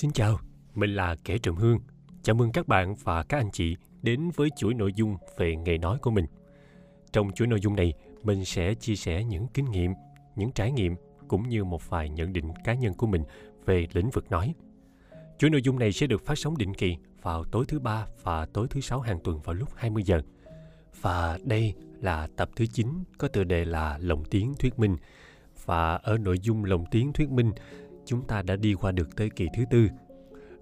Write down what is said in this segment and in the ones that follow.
Xin chào, mình là Kẻ Trầm Hương. Chào mừng các bạn và các anh chị đến với chuỗi nội dung về nghề nói của mình. Trong chuỗi nội dung này, mình sẽ chia sẻ những kinh nghiệm, những trải nghiệm cũng như một vài nhận định cá nhân của mình về lĩnh vực nói. Chuỗi nội dung này sẽ được phát sóng định kỳ vào tối thứ ba và tối thứ sáu hàng tuần vào lúc 20 giờ. Và đây là tập thứ 9 có tựa đề là Lồng tiếng thuyết minh. Và ở nội dung lồng tiếng thuyết minh, chúng ta đã đi qua được tới kỳ thứ tư.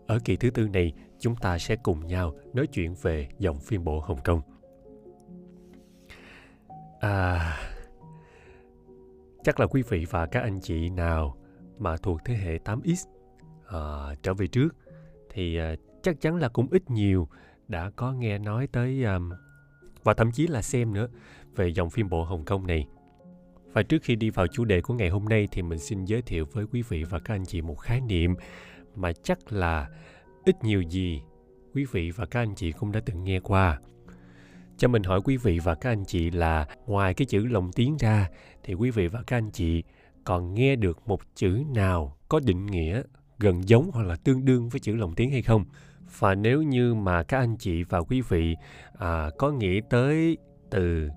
Ở kỳ thứ tư này, chúng ta sẽ cùng nhau nói chuyện về dòng phim bộ Hồng Kông. À, chắc là quý vị và các anh chị nào mà thuộc thế hệ 8X à, trở về trước thì à, chắc chắn là cũng ít nhiều đã có nghe nói tới um, và thậm chí là xem nữa về dòng phim bộ Hồng Kông này. Và trước khi đi vào chủ đề của ngày hôm nay thì mình xin giới thiệu với quý vị và các anh chị một khái niệm mà chắc là ít nhiều gì quý vị và các anh chị cũng đã từng nghe qua. Cho mình hỏi quý vị và các anh chị là ngoài cái chữ lồng tiếng ra thì quý vị và các anh chị còn nghe được một chữ nào có định nghĩa gần giống hoặc là tương đương với chữ lồng tiếng hay không? Và nếu như mà các anh chị và quý vị à, có nghĩ tới từ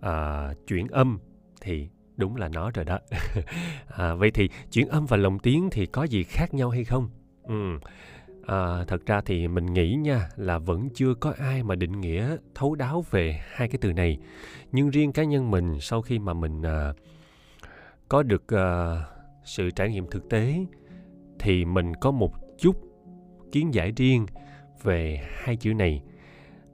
à, chuyển âm thì đúng là nó rồi đó. À, vậy thì chuyển âm và lồng tiếng thì có gì khác nhau hay không? Ừ. à, thật ra thì mình nghĩ nha là vẫn chưa có ai mà định nghĩa thấu đáo về hai cái từ này. Nhưng riêng cá nhân mình sau khi mà mình à, có được à, sự trải nghiệm thực tế thì mình có một chút kiến giải riêng về hai chữ này.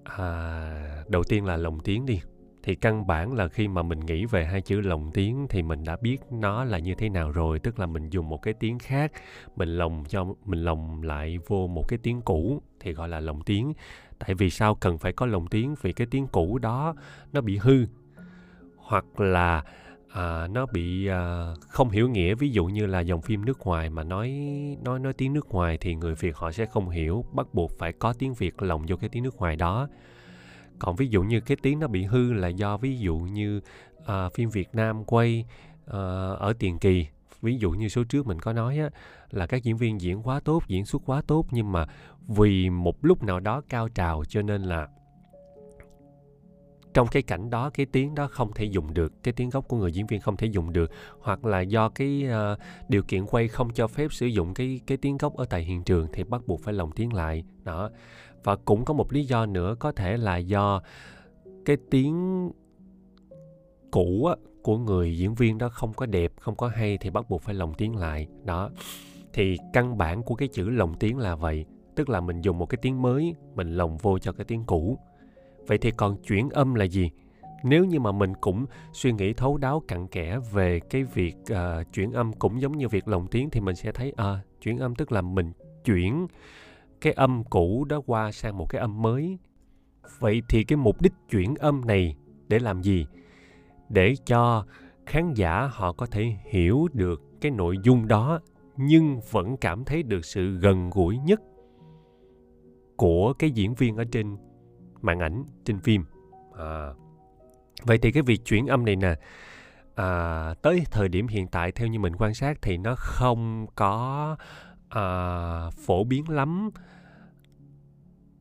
À, đầu tiên là lồng tiếng đi thì căn bản là khi mà mình nghĩ về hai chữ lồng tiếng thì mình đã biết nó là như thế nào rồi tức là mình dùng một cái tiếng khác mình lồng cho mình lồng lại vô một cái tiếng cũ thì gọi là lồng tiếng. Tại vì sao cần phải có lồng tiếng? Vì cái tiếng cũ đó nó bị hư hoặc là à, nó bị à, không hiểu nghĩa. Ví dụ như là dòng phim nước ngoài mà nói nói nói tiếng nước ngoài thì người việt họ sẽ không hiểu bắt buộc phải có tiếng việt lồng vô cái tiếng nước ngoài đó còn ví dụ như cái tiếng nó bị hư là do ví dụ như à, phim Việt Nam quay à, ở tiền kỳ. Ví dụ như số trước mình có nói á, là các diễn viên diễn quá tốt diễn xuất quá tốt nhưng mà vì một lúc nào đó cao trào cho nên là trong cái cảnh đó cái tiếng đó không thể dùng được cái tiếng gốc của người diễn viên không thể dùng được hoặc là do cái uh, điều kiện quay không cho phép sử dụng cái cái tiếng gốc ở tại hiện trường thì bắt buộc phải lồng tiếng lại. Đó và cũng có một lý do nữa có thể là do cái tiếng cũ á, của người diễn viên đó không có đẹp không có hay thì bắt buộc phải lồng tiếng lại. Đó. Thì căn bản của cái chữ lồng tiếng là vậy tức là mình dùng một cái tiếng mới mình lồng vô cho cái tiếng cũ. Vậy thì còn chuyển âm là gì? Nếu như mà mình cũng suy nghĩ thấu đáo cặn kẽ về cái việc uh, chuyển âm cũng giống như việc lồng tiếng thì mình sẽ thấy à, uh, chuyển âm tức là mình chuyển cái âm cũ đó qua sang một cái âm mới. Vậy thì cái mục đích chuyển âm này để làm gì? Để cho khán giả họ có thể hiểu được cái nội dung đó nhưng vẫn cảm thấy được sự gần gũi nhất của cái diễn viên ở trên màn ảnh trên phim. À, vậy thì cái việc chuyển âm này nè à, tới thời điểm hiện tại theo như mình quan sát thì nó không có à, phổ biến lắm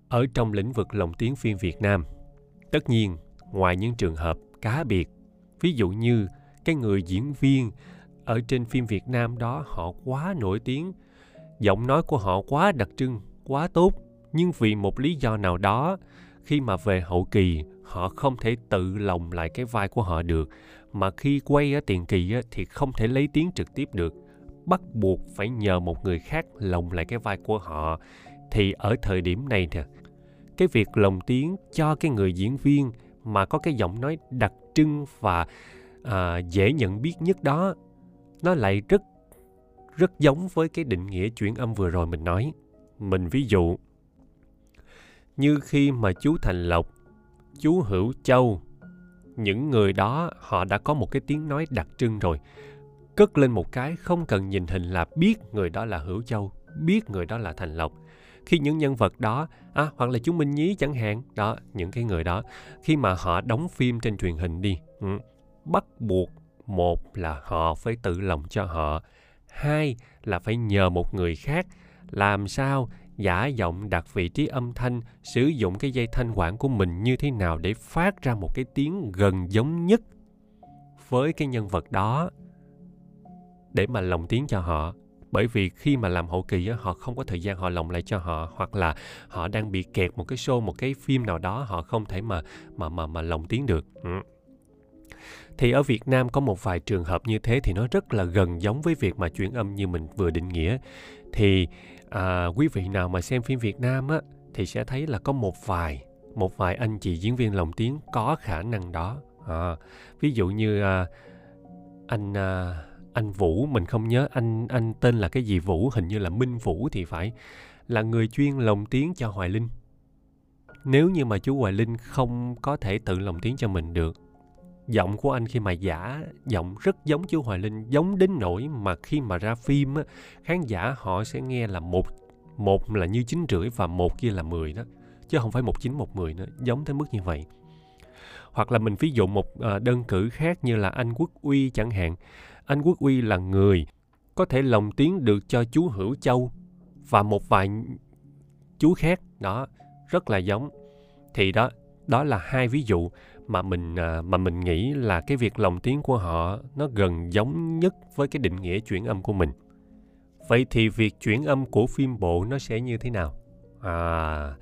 ở trong lĩnh vực lồng tiếng phim Việt Nam. Tất nhiên, ngoài những trường hợp cá biệt, ví dụ như cái người diễn viên ở trên phim Việt Nam đó họ quá nổi tiếng, giọng nói của họ quá đặc trưng, quá tốt, nhưng vì một lý do nào đó, khi mà về hậu kỳ, họ không thể tự lồng lại cái vai của họ được, mà khi quay ở tiền kỳ thì không thể lấy tiếng trực tiếp được bắt buộc phải nhờ một người khác lồng lại cái vai của họ thì ở thời điểm này nè cái việc lồng tiếng cho cái người diễn viên mà có cái giọng nói đặc trưng và à, dễ nhận biết nhất đó nó lại rất rất giống với cái định nghĩa chuyển âm vừa rồi mình nói. Mình ví dụ như khi mà chú thành lộc chú hữu châu những người đó họ đã có một cái tiếng nói đặc trưng rồi cất lên một cái không cần nhìn hình là biết người đó là hữu châu biết người đó là thành lộc khi những nhân vật đó à, hoặc là chú minh nhí chẳng hạn đó những cái người đó khi mà họ đóng phim trên truyền hình đi ừ, bắt buộc một là họ phải tự lòng cho họ hai là phải nhờ một người khác làm sao giả giọng đặt vị trí âm thanh sử dụng cái dây thanh quản của mình như thế nào để phát ra một cái tiếng gần giống nhất với cái nhân vật đó để mà lồng tiếng cho họ bởi vì khi mà làm hậu kỳ á, họ không có thời gian họ lồng lại cho họ hoặc là họ đang bị kẹt một cái show một cái phim nào đó họ không thể mà mà mà mà lồng tiếng được. Ừ. thì ở Việt Nam có một vài trường hợp như thế thì nó rất là gần giống với việc mà chuyển âm như mình vừa định nghĩa. Thì à, quý vị nào mà xem phim Việt Nam á thì sẽ thấy là có một vài một vài anh chị diễn viên lồng tiếng có khả năng đó. À, ví dụ như à, anh à, anh Vũ mình không nhớ anh anh tên là cái gì Vũ hình như là Minh Vũ thì phải. Là người chuyên lồng tiếng cho Hoài Linh. Nếu như mà chú Hoài Linh không có thể tự lồng tiếng cho mình được giọng của anh khi mà giả giọng rất giống chú Hoài Linh giống đến nỗi mà khi mà ra phim á, khán giả họ sẽ nghe là một một là như chín rưỡi và một kia là mười đó chứ không phải một chín một mười nữa giống tới mức như vậy. Hoặc là mình ví dụ một ờ, đơn cử khác như là anh Quốc Uy chẳng hạn anh Quốc Uy là người có thể lồng tiếng được cho chú Hữu Châu và một vài chú khác. Đó rất là giống. Thì đó đó là hai ví dụ mà mình à, mà mình nghĩ là cái việc lồng tiếng của họ nó gần giống nhất với cái định nghĩa chuyển âm của mình. Vậy thì việc chuyển âm của phim bộ nó sẽ như thế nào? À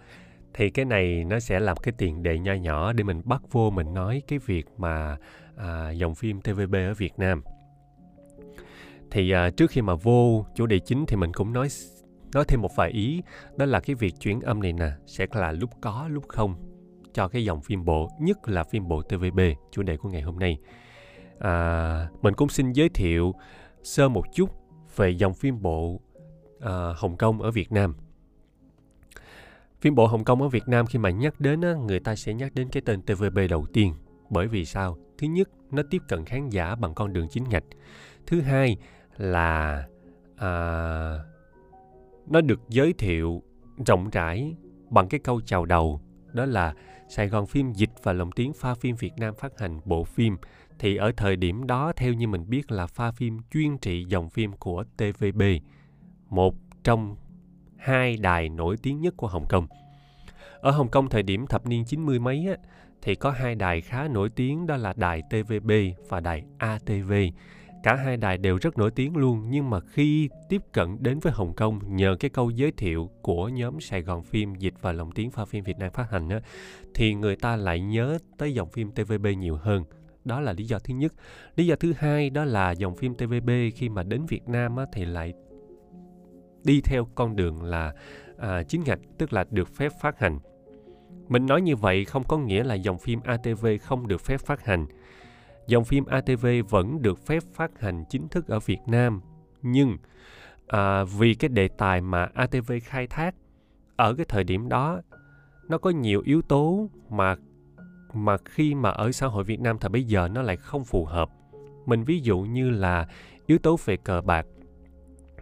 thì cái này nó sẽ làm cái tiền đề nho nhỏ để mình bắt vô mình nói cái việc mà à, dòng phim TVB ở Việt Nam thì à, trước khi mà vô chủ đề chính thì mình cũng nói nói thêm một vài ý. Đó là cái việc chuyển âm này nè sẽ là lúc có lúc không cho cái dòng phim bộ nhất là phim bộ TVB chủ đề của ngày hôm nay. À, mình cũng xin giới thiệu sơ một chút về dòng phim bộ à, Hồng Kông ở Việt Nam. Phim bộ Hồng Kông ở Việt Nam khi mà nhắc đến á, người ta sẽ nhắc đến cái tên TVB đầu tiên. Bởi vì sao? Thứ nhất nó tiếp cận khán giả bằng con đường chính ngạch. Thứ hai là à, nó được giới thiệu rộng rãi bằng cái câu chào đầu đó là Sài Gòn phim dịch và lồng tiếng pha phim Việt Nam phát hành bộ phim thì ở thời điểm đó theo như mình biết là pha phim chuyên trị dòng phim của TVB một trong hai đài nổi tiếng nhất của Hồng Kông. Ở Hồng Kông thời điểm thập niên 90 mấy á, thì có hai đài khá nổi tiếng đó là đài TVB và đài ATV. Cả hai đài đều rất nổi tiếng luôn nhưng mà khi tiếp cận đến với Hồng Kông nhờ cái câu giới thiệu của nhóm Sài Gòn phim dịch và lồng tiếng pha phim Việt Nam phát hành á, thì người ta lại nhớ tới dòng phim TVB nhiều hơn. Đó là lý do thứ nhất. Lý do thứ hai đó là dòng phim TVB khi mà đến Việt Nam á, thì lại đi theo con đường là à, chính ngạch tức là được phép phát hành. Mình nói như vậy không có nghĩa là dòng phim ATV không được phép phát hành dòng phim ATV vẫn được phép phát hành chính thức ở Việt Nam. Nhưng à, vì cái đề tài mà ATV khai thác ở cái thời điểm đó nó có nhiều yếu tố mà mà khi mà ở xã hội Việt Nam thời bây giờ nó lại không phù hợp. Mình ví dụ như là yếu tố về cờ bạc,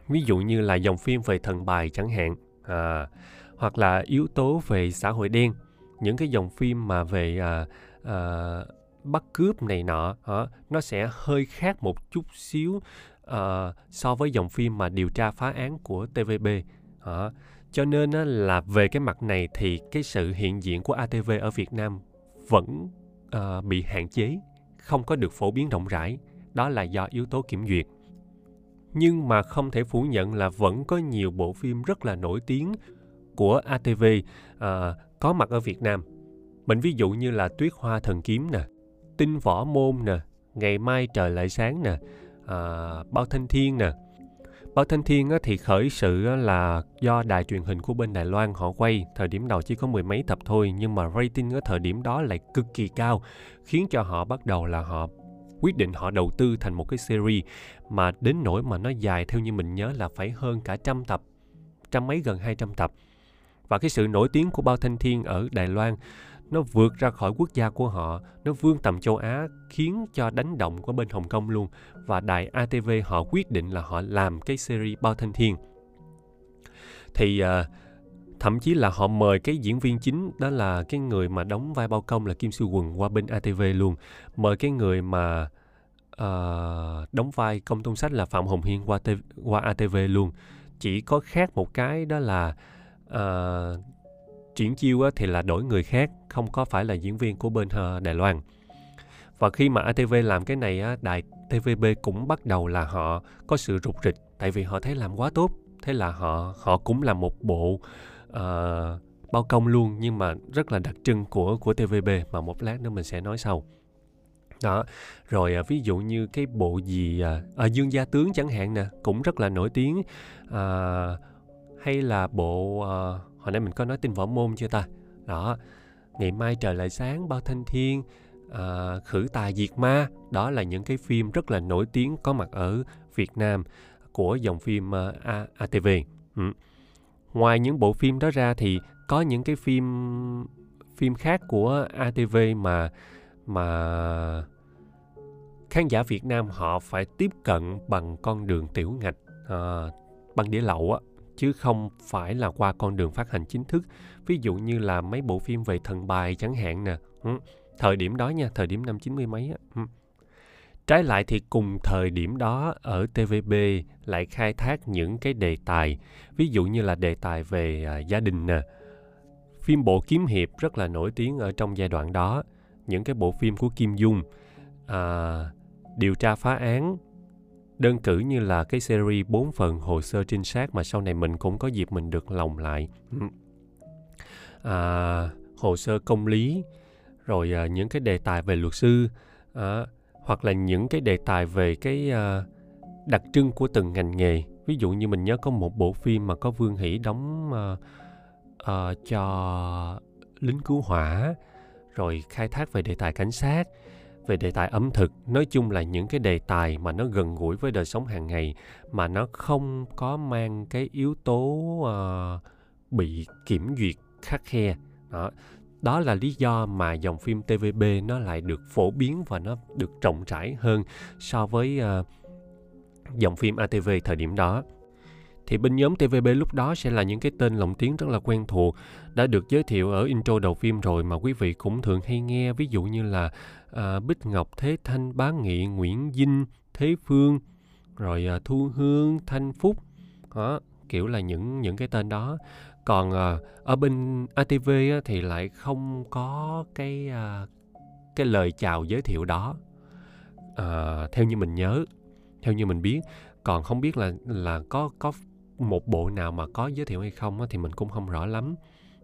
ví dụ như là dòng phim về thần bài chẳng hạn, à, hoặc là yếu tố về xã hội đen, những cái dòng phim mà về à, à, bắt cướp này nọ hả? Nó sẽ hơi khác một chút xíu uh, so với dòng phim mà điều tra phá án của TVB hả? Cho nên á, là về cái mặt này thì cái sự hiện diện của ATV ở Việt Nam vẫn uh, bị hạn chế không có được phổ biến rộng rãi. Đó là do yếu tố kiểm duyệt. Nhưng mà không thể phủ nhận là vẫn có nhiều bộ phim rất là nổi tiếng của ATV uh, ờ, có mặt ở Việt Nam. Mình ví dụ như là Tuyết Hoa Thần Kiếm nè tinh võ môn nè ngày mai trời lại sáng nè à, bao thanh thiên nè. Bao thanh thiên á, thì khởi sự á, là do đài truyền hình của bên đài loan họ quay thời điểm đầu chỉ có mười mấy tập thôi nhưng mà rating ở thời điểm đó lại cực kỳ cao khiến cho họ bắt đầu là họ quyết định họ đầu tư thành một cái series mà đến nỗi mà nó dài theo như mình nhớ là phải hơn cả trăm tập trăm mấy gần hai trăm tập. Và cái sự nổi tiếng của bao thanh thiên ở đài loan nó vượt ra khỏi quốc gia của họ, nó vươn tầm châu Á khiến cho đánh động của bên Hồng Kông luôn. Và đài ATV họ quyết định là họ làm cái series Bao Thanh Thiên. Thì uh, thậm chí là họ mời cái diễn viên chính đó là cái người mà đóng vai bao công là Kim Sư Quần qua bên ATV luôn, mời cái người mà uh, đóng vai công tôn sách là Phạm Hồng Hiên qua, TV, qua ATV luôn. Chỉ có khác một cái đó là uh, chuyển chiêu thì là đổi người khác không có phải là diễn viên của bên ờ, Đài Loan. Và khi mà ATV làm cái này đài TVB cũng bắt đầu là họ có sự rụt rịch tại vì họ thấy làm quá tốt thế là họ họ cũng làm một bộ uh, bao công luôn nhưng mà rất là đặc trưng của của TVB mà một lát nữa mình sẽ nói sau. Đó rồi à, ví dụ như cái bộ gì à, à, dương gia tướng chẳng hạn nè cũng rất là nổi tiếng à, hay là bộ à, hồi nãy mình có nói tin võ môn chưa ta? Đó. Ngày mai trời lại sáng bao thanh thiên à, khử tà diệt ma. Đó là những cái phim rất là nổi tiếng có mặt ở Việt Nam của dòng phim uh, A- ATV ừ. ngoài những bộ phim đó ra thì có những cái phim phim khác của ATV mà mà khán giả Việt Nam họ phải tiếp cận bằng con đường tiểu ngạch à, bằng đĩa lậu á chứ không phải là qua con đường phát hành chính thức. Ví dụ như là mấy bộ phim về thần bài chẳng hạn nè. Ừ, thời điểm đó nha thời điểm năm chín mươi mấy á. Ừ. Trái lại thì cùng thời điểm đó ở TVB lại khai thác những cái đề tài ví dụ như là đề tài về à, gia đình nè. Phim bộ kiếm hiệp rất là nổi tiếng ở trong giai đoạn đó. Những cái bộ phim của Kim Dung à, điều tra phá án đơn cử như là cái series 4 phần hồ sơ trinh sát mà sau này mình cũng có dịp mình được lòng lại. À, hồ sơ công lý rồi à, những cái đề tài về luật sư à, hoặc là những cái đề tài về cái à, đặc trưng của từng ngành nghề. Ví dụ như mình nhớ có một bộ phim mà có vương hỷ đóng à, à, cho lính cứu hỏa rồi khai thác về đề tài cảnh sát về đề tài ẩm thực nói chung là những cái đề tài mà nó gần gũi với đời sống hàng ngày mà nó không có mang cái yếu tố uh, bị kiểm duyệt khắc khe. Đó đó là lý do mà dòng phim TVB nó lại được phổ biến và nó được rộng rãi hơn so với uh, dòng phim ATV thời điểm đó. Thì bên nhóm TVB lúc đó sẽ là những cái tên lồng tiếng rất là quen thuộc đã được giới thiệu ở intro đầu phim rồi mà quý vị cũng thường hay nghe. Ví dụ như là à, Bích Ngọc Thế Thanh Bá Nghị Nguyễn Dinh Thế Phương rồi à, Thu Hương Thanh Phúc. Đó kiểu là những những cái tên đó. Còn à, ở bên ATV á, thì lại không có cái à, cái lời chào giới thiệu đó. À, theo như mình nhớ theo như mình biết còn không biết là là có có một bộ nào mà có giới thiệu hay không á, thì mình cũng không rõ lắm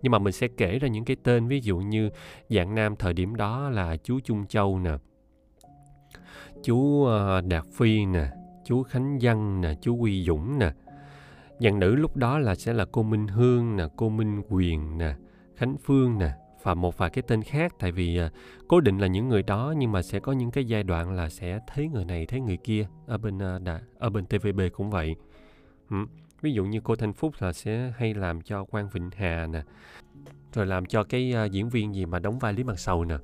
nhưng mà mình sẽ kể ra những cái tên. Ví dụ như dạng nam thời điểm đó là chú Trung Châu nè chú ờ, Đạt Phi nè chú Khánh Văn nè chú Quy Dũng nè. Dạng nữ lúc đó là sẽ là cô Minh Hương nè cô Minh Quyền nè Khánh Phương nè và một vài cái tên khác. Tại vì uh, cố định là những người đó nhưng mà sẽ có những cái giai đoạn là sẽ thấy người này thấy người kia ở bên ờ, uh, đã, ở bên TVB cũng vậy. Ừ ví dụ như cô Thanh Phúc là sẽ hay làm cho Quang Vịnh Hà nè rồi làm cho cái à, diễn viên gì mà đóng vai Lý Mặt Sầu nè.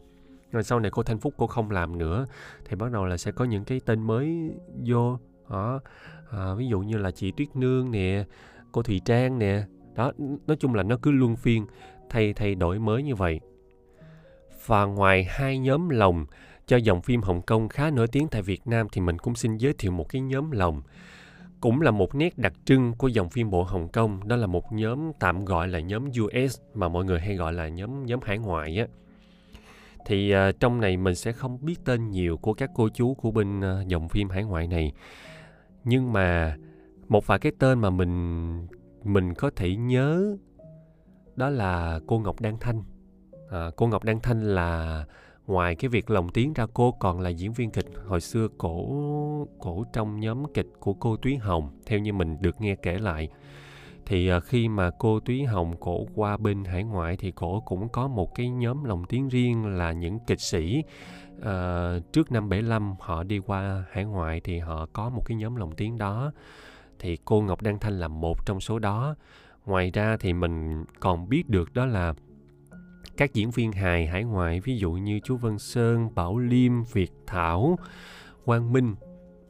Rồi sau này cô Thanh Phúc cô không làm nữa thì bắt đầu là sẽ có những cái tên mới vô đó. À, ví dụ như là chị Tuyết Nương nè cô Thùy Trang nè. Đó nói chung là nó cứ luân phiên thay thay đổi mới như vậy. Và ngoài hai nhóm lồng cho dòng phim Hồng Kông khá nổi tiếng tại Việt Nam thì mình cũng xin giới thiệu một cái nhóm lồng cũng là một nét đặc trưng của dòng phim bộ Hồng Kông. Đó là một nhóm tạm gọi là nhóm US mà mọi người hay gọi là nhóm nhóm hải ngoại á. Thì uh, trong này mình sẽ không biết tên nhiều của các cô chú của bên uh, dòng phim hải ngoại này. Nhưng mà một vài cái tên mà mình mình có thể nhớ đó là cô Ngọc Đan Thanh. À, cô Ngọc Đan Thanh là ngoài cái việc lồng tiếng ra cô còn là diễn viên kịch hồi xưa cổ cổ trong nhóm kịch của cô Túy Hồng theo như mình được nghe kể lại. Thì à, khi mà cô Túy Hồng cổ qua bên hải ngoại thì cổ cũng có một cái nhóm lồng tiếng riêng là những kịch sĩ. Uh, trước năm 75 họ đi qua hải ngoại thì họ có một cái nhóm lồng tiếng đó. Thì cô Ngọc Đăng Thanh là một trong số đó. Ngoài ra thì mình còn biết được đó là các diễn viên hài hải ngoại ví dụ như chú Vân Sơn, Bảo Liêm, Việt Thảo, Quang Minh.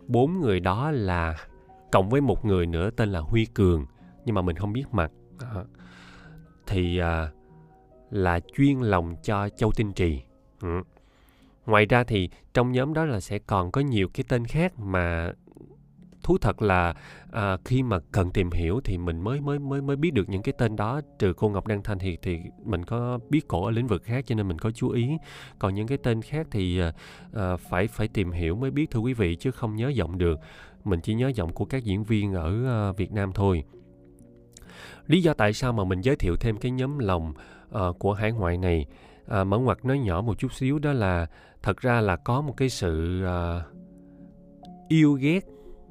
Bốn người đó là cộng với một người nữa tên là Huy Cường nhưng mà mình không biết mặt. À, thì à, là chuyên lòng cho Châu Tinh Trì. Ừ. Ngoài ra thì trong nhóm đó là sẽ còn có nhiều cái tên khác mà thú thật là à, khi mà cần tìm hiểu thì mình mới mới mới mới biết được những cái tên đó. Trừ cô Ngọc Đăng Thanh thì thì mình có biết cổ ở lĩnh vực khác cho nên mình có chú ý. Còn những cái tên khác thì à, à phải phải tìm hiểu mới biết thưa quý vị chứ không nhớ giọng được. Mình chỉ nhớ giọng của các diễn viên ở à, Việt Nam thôi. Lý do tại sao mà mình giới thiệu thêm cái nhóm lòng à, của hải ngoại này? À, mở ngoặt nói nhỏ một chút xíu đó là thật ra là có một cái sự à, yêu ghét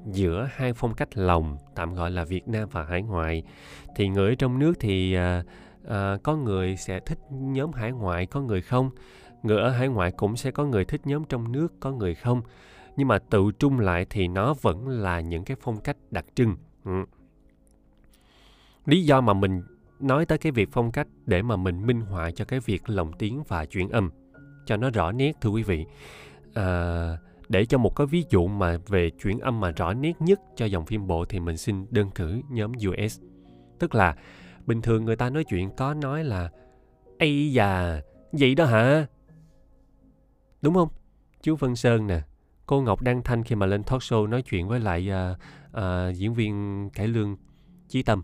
giữa hai phong cách lòng tạm gọi là Việt Nam và hải ngoại. Thì người ở trong nước thì à, à, có người sẽ thích nhóm hải ngoại có người không? Người ở hải ngoại cũng sẽ có người thích nhóm trong nước có người không? Nhưng mà tự trung lại thì nó vẫn là những cái phong cách đặc trưng. Ừ. lý do mà mình nói tới cái việc phong cách để mà mình minh họa cho cái việc lồng tiếng và chuyển âm cho nó rõ nét thưa quý vị. À, để cho một cái ví dụ mà về chuyển âm mà rõ nét nhất cho dòng phim bộ thì mình xin đơn cử nhóm US. Tức là bình thường người ta nói chuyện có nói là Ây da, vậy đó hả? Đúng không? Chú Vân Sơn nè, cô Ngọc Đăng Thanh khi mà lên talk show nói chuyện với lại uh, uh, diễn viên Cải Lương Chí Tâm.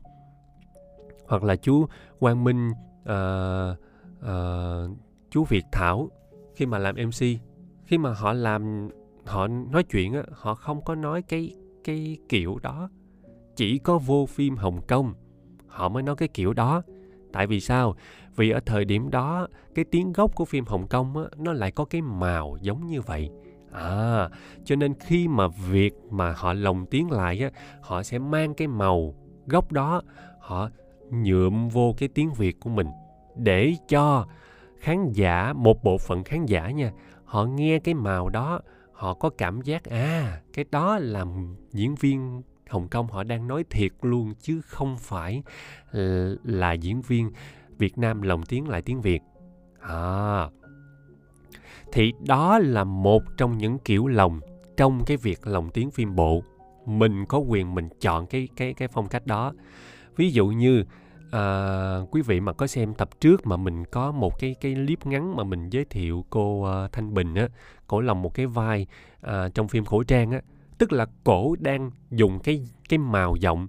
Hoặc là chú Quang Minh, uh, uh, chú Việt Thảo khi mà làm MC khi mà họ làm họ nói chuyện á, họ không có nói cái cái kiểu đó. Chỉ có vô phim hồng kông, họ mới nói cái kiểu đó. Tại vì sao? Vì ở thời điểm đó, cái tiếng gốc của phim hồng kông á, nó lại có cái màu giống như vậy. À cho nên khi mà việc mà họ lồng tiếng lại á, họ sẽ mang cái màu gốc đó, họ nhuộm vô cái tiếng việt của mình để cho khán giả, một bộ phận khán giả nha, họ nghe cái màu đó họ có cảm giác à cái đó là diễn viên hồng kông họ đang nói thiệt luôn chứ không phải là diễn viên việt nam lồng tiếng lại tiếng việt. À thì đó là một trong những kiểu lồng trong cái việc lồng tiếng phim bộ. Mình có quyền mình chọn cái cái cái phong cách đó. Ví dụ như à, quý vị mà có xem tập trước mà mình có một cái cái clip ngắn mà mình giới thiệu cô uh, Thanh Bình á, cổ lòng một cái vai uh, trong phim khẩu trang á, tức là cổ đang dùng cái cái màu giọng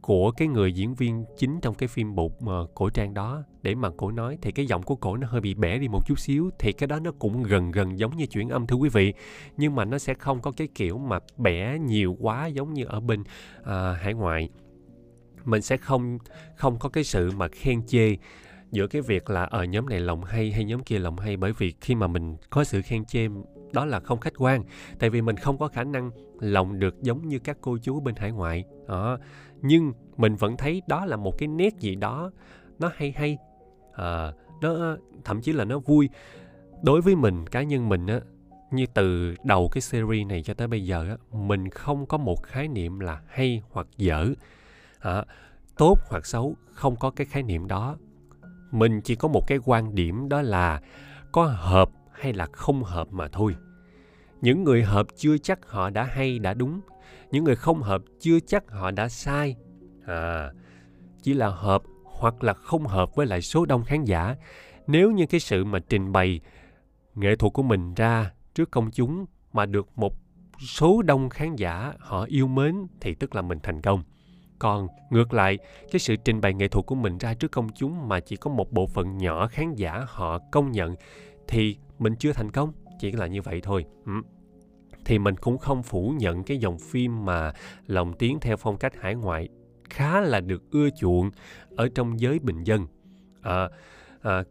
của cái người diễn viên chính trong cái phim bộ uh, cổ trang đó. Để mà cổ nói thì cái giọng của cổ nó hơi bị bẻ đi một chút xíu thì cái đó nó cũng gần gần giống như chuyển âm thưa quý vị. Nhưng mà nó sẽ không có cái kiểu mà bẻ nhiều quá giống như ở bên uh, hải ngoại mình sẽ không không có cái sự mà khen chê giữa cái việc là ở nhóm này lòng hay hay nhóm kia lòng hay. Bởi vì khi mà mình có sự khen chê đó là không khách quan. Tại vì mình không có khả năng lòng được giống như các cô chú bên hải ngoại. Đó. Nhưng mình vẫn thấy đó là một cái nét gì đó nó hay hay. À, nó thậm chí là nó vui. Đối với mình cá nhân mình á như từ đầu cái series này cho tới bây giờ á mình không có một khái niệm là hay hoặc dở à, tốt hoặc xấu không có cái khái niệm đó. Mình chỉ có một cái quan điểm đó là có hợp hay là không hợp mà thôi. Những người hợp chưa chắc họ đã hay đã đúng. Những người không hợp chưa chắc họ đã sai. À chỉ là hợp hoặc là không hợp với lại số đông khán giả. Nếu như cái sự mà trình bày nghệ thuật của mình ra trước công chúng mà được một số đông khán giả họ yêu mến thì tức là mình thành công còn ngược lại cái sự trình bày nghệ thuật của mình ra trước công chúng mà chỉ có một bộ phận nhỏ khán giả họ công nhận thì mình chưa thành công chỉ là như vậy thôi. Ừ. thì mình cũng không phủ nhận cái dòng phim mà lồng tiếng theo phong cách hải ngoại khá là được ưa chuộng ở trong giới bình dân. À, à,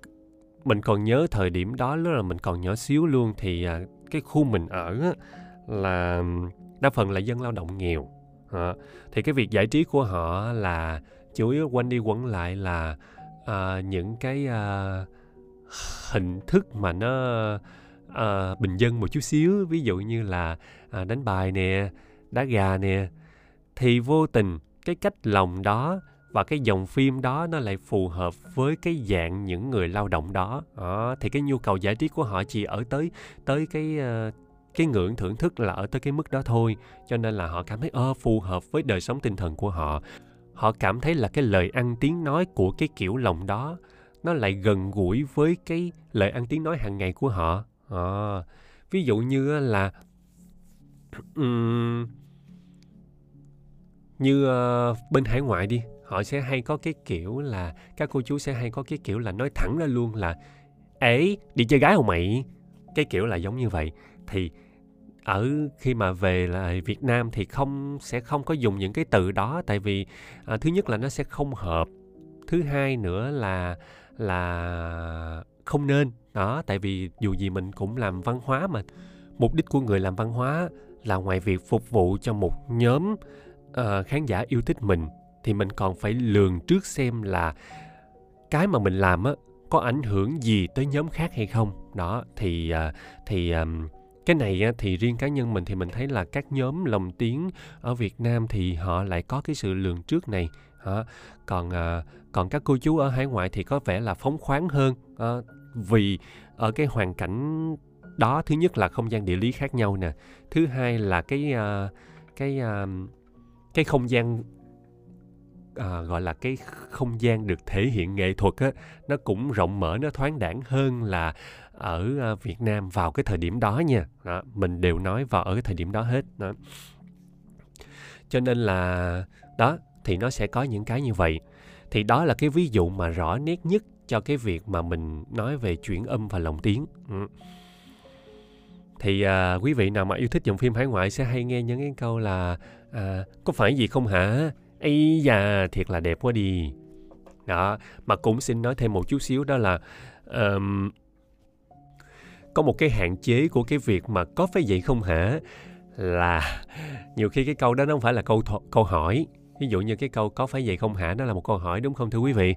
mình còn nhớ thời điểm đó lúc là mình còn nhỏ xíu luôn thì à, cái khu mình ở á, là đa phần là dân lao động nghèo à, thì cái việc giải trí của họ là chủ yếu quanh đi quẩn lại là à, những cái à, hình thức mà nó à, bình dân một chút xíu. Ví dụ như là à, đánh bài nè đá gà nè. Thì vô tình cái cách lòng đó và cái dòng phim đó nó lại phù hợp với cái dạng những người lao động đó. À, thì cái nhu cầu giải trí của họ chỉ ở tới tới cái uh, cái ngưỡng thưởng thức là ở tới cái mức đó thôi. Cho nên là họ cảm thấy ơ phù hợp với đời sống tinh thần của họ. Họ cảm thấy là cái lời ăn tiếng nói của cái kiểu lòng đó nó lại gần gũi với cái lời ăn tiếng nói hàng ngày của họ. À, ví dụ như là um, như uh, bên hải ngoại đi họ sẽ hay có cái kiểu là các cô chú sẽ hay có cái kiểu là nói thẳng ra luôn là ấy đi chơi gái không mày? Cái kiểu là giống như vậy. Thì ở khi mà về là Việt Nam thì không sẽ không có dùng những cái từ đó. Tại vì à, thứ nhất là nó sẽ không hợp. Thứ hai nữa là là không nên. Đó tại vì dù gì mình cũng làm văn hóa mà. Mục đích của người làm văn hóa là ngoài việc phục vụ cho một nhóm uh, khán giả yêu thích mình thì mình còn phải lường trước xem là cái mà mình làm á có ảnh hưởng gì tới nhóm khác hay không. Đó thì uh, thì um, cái này thì riêng cá nhân mình thì mình thấy là các nhóm lồng tiếng ở Việt Nam thì họ lại có cái sự lường trước này hả? Còn à, còn các cô chú ở hải ngoại thì có vẻ là phóng khoáng hơn ờ, vì ở cái hoàn cảnh đó thứ nhất là không gian địa lý khác nhau nè thứ hai là cái à, cái à, cái không gian à, gọi là cái không gian được thể hiện nghệ thuật á nó cũng rộng mở nó thoáng đẳng hơn là ở ờ, Việt Nam vào cái thời điểm đó nha. Đó, mình đều nói vào ở cái thời điểm đó hết đó. Cho nên là đó thì nó sẽ có những cái như vậy. Thì đó là cái ví dụ mà rõ nét nhất cho cái việc mà mình nói về chuyển âm và lồng tiếng. Ừ. thì à, quý vị nào mà yêu thích dòng phim hải ngoại sẽ hay nghe những cái câu là à, có phải gì không hả? Ây da thiệt là đẹp quá đi. Đó mà cũng xin nói thêm một chút xíu đó là um, có một cái hạn chế của cái việc mà có phải vậy không hả? Là nhiều khi cái câu đó nó không phải là câu th- câu hỏi. Ví dụ như cái câu có phải vậy không hả? Nó là một câu hỏi đúng không thưa quý vị?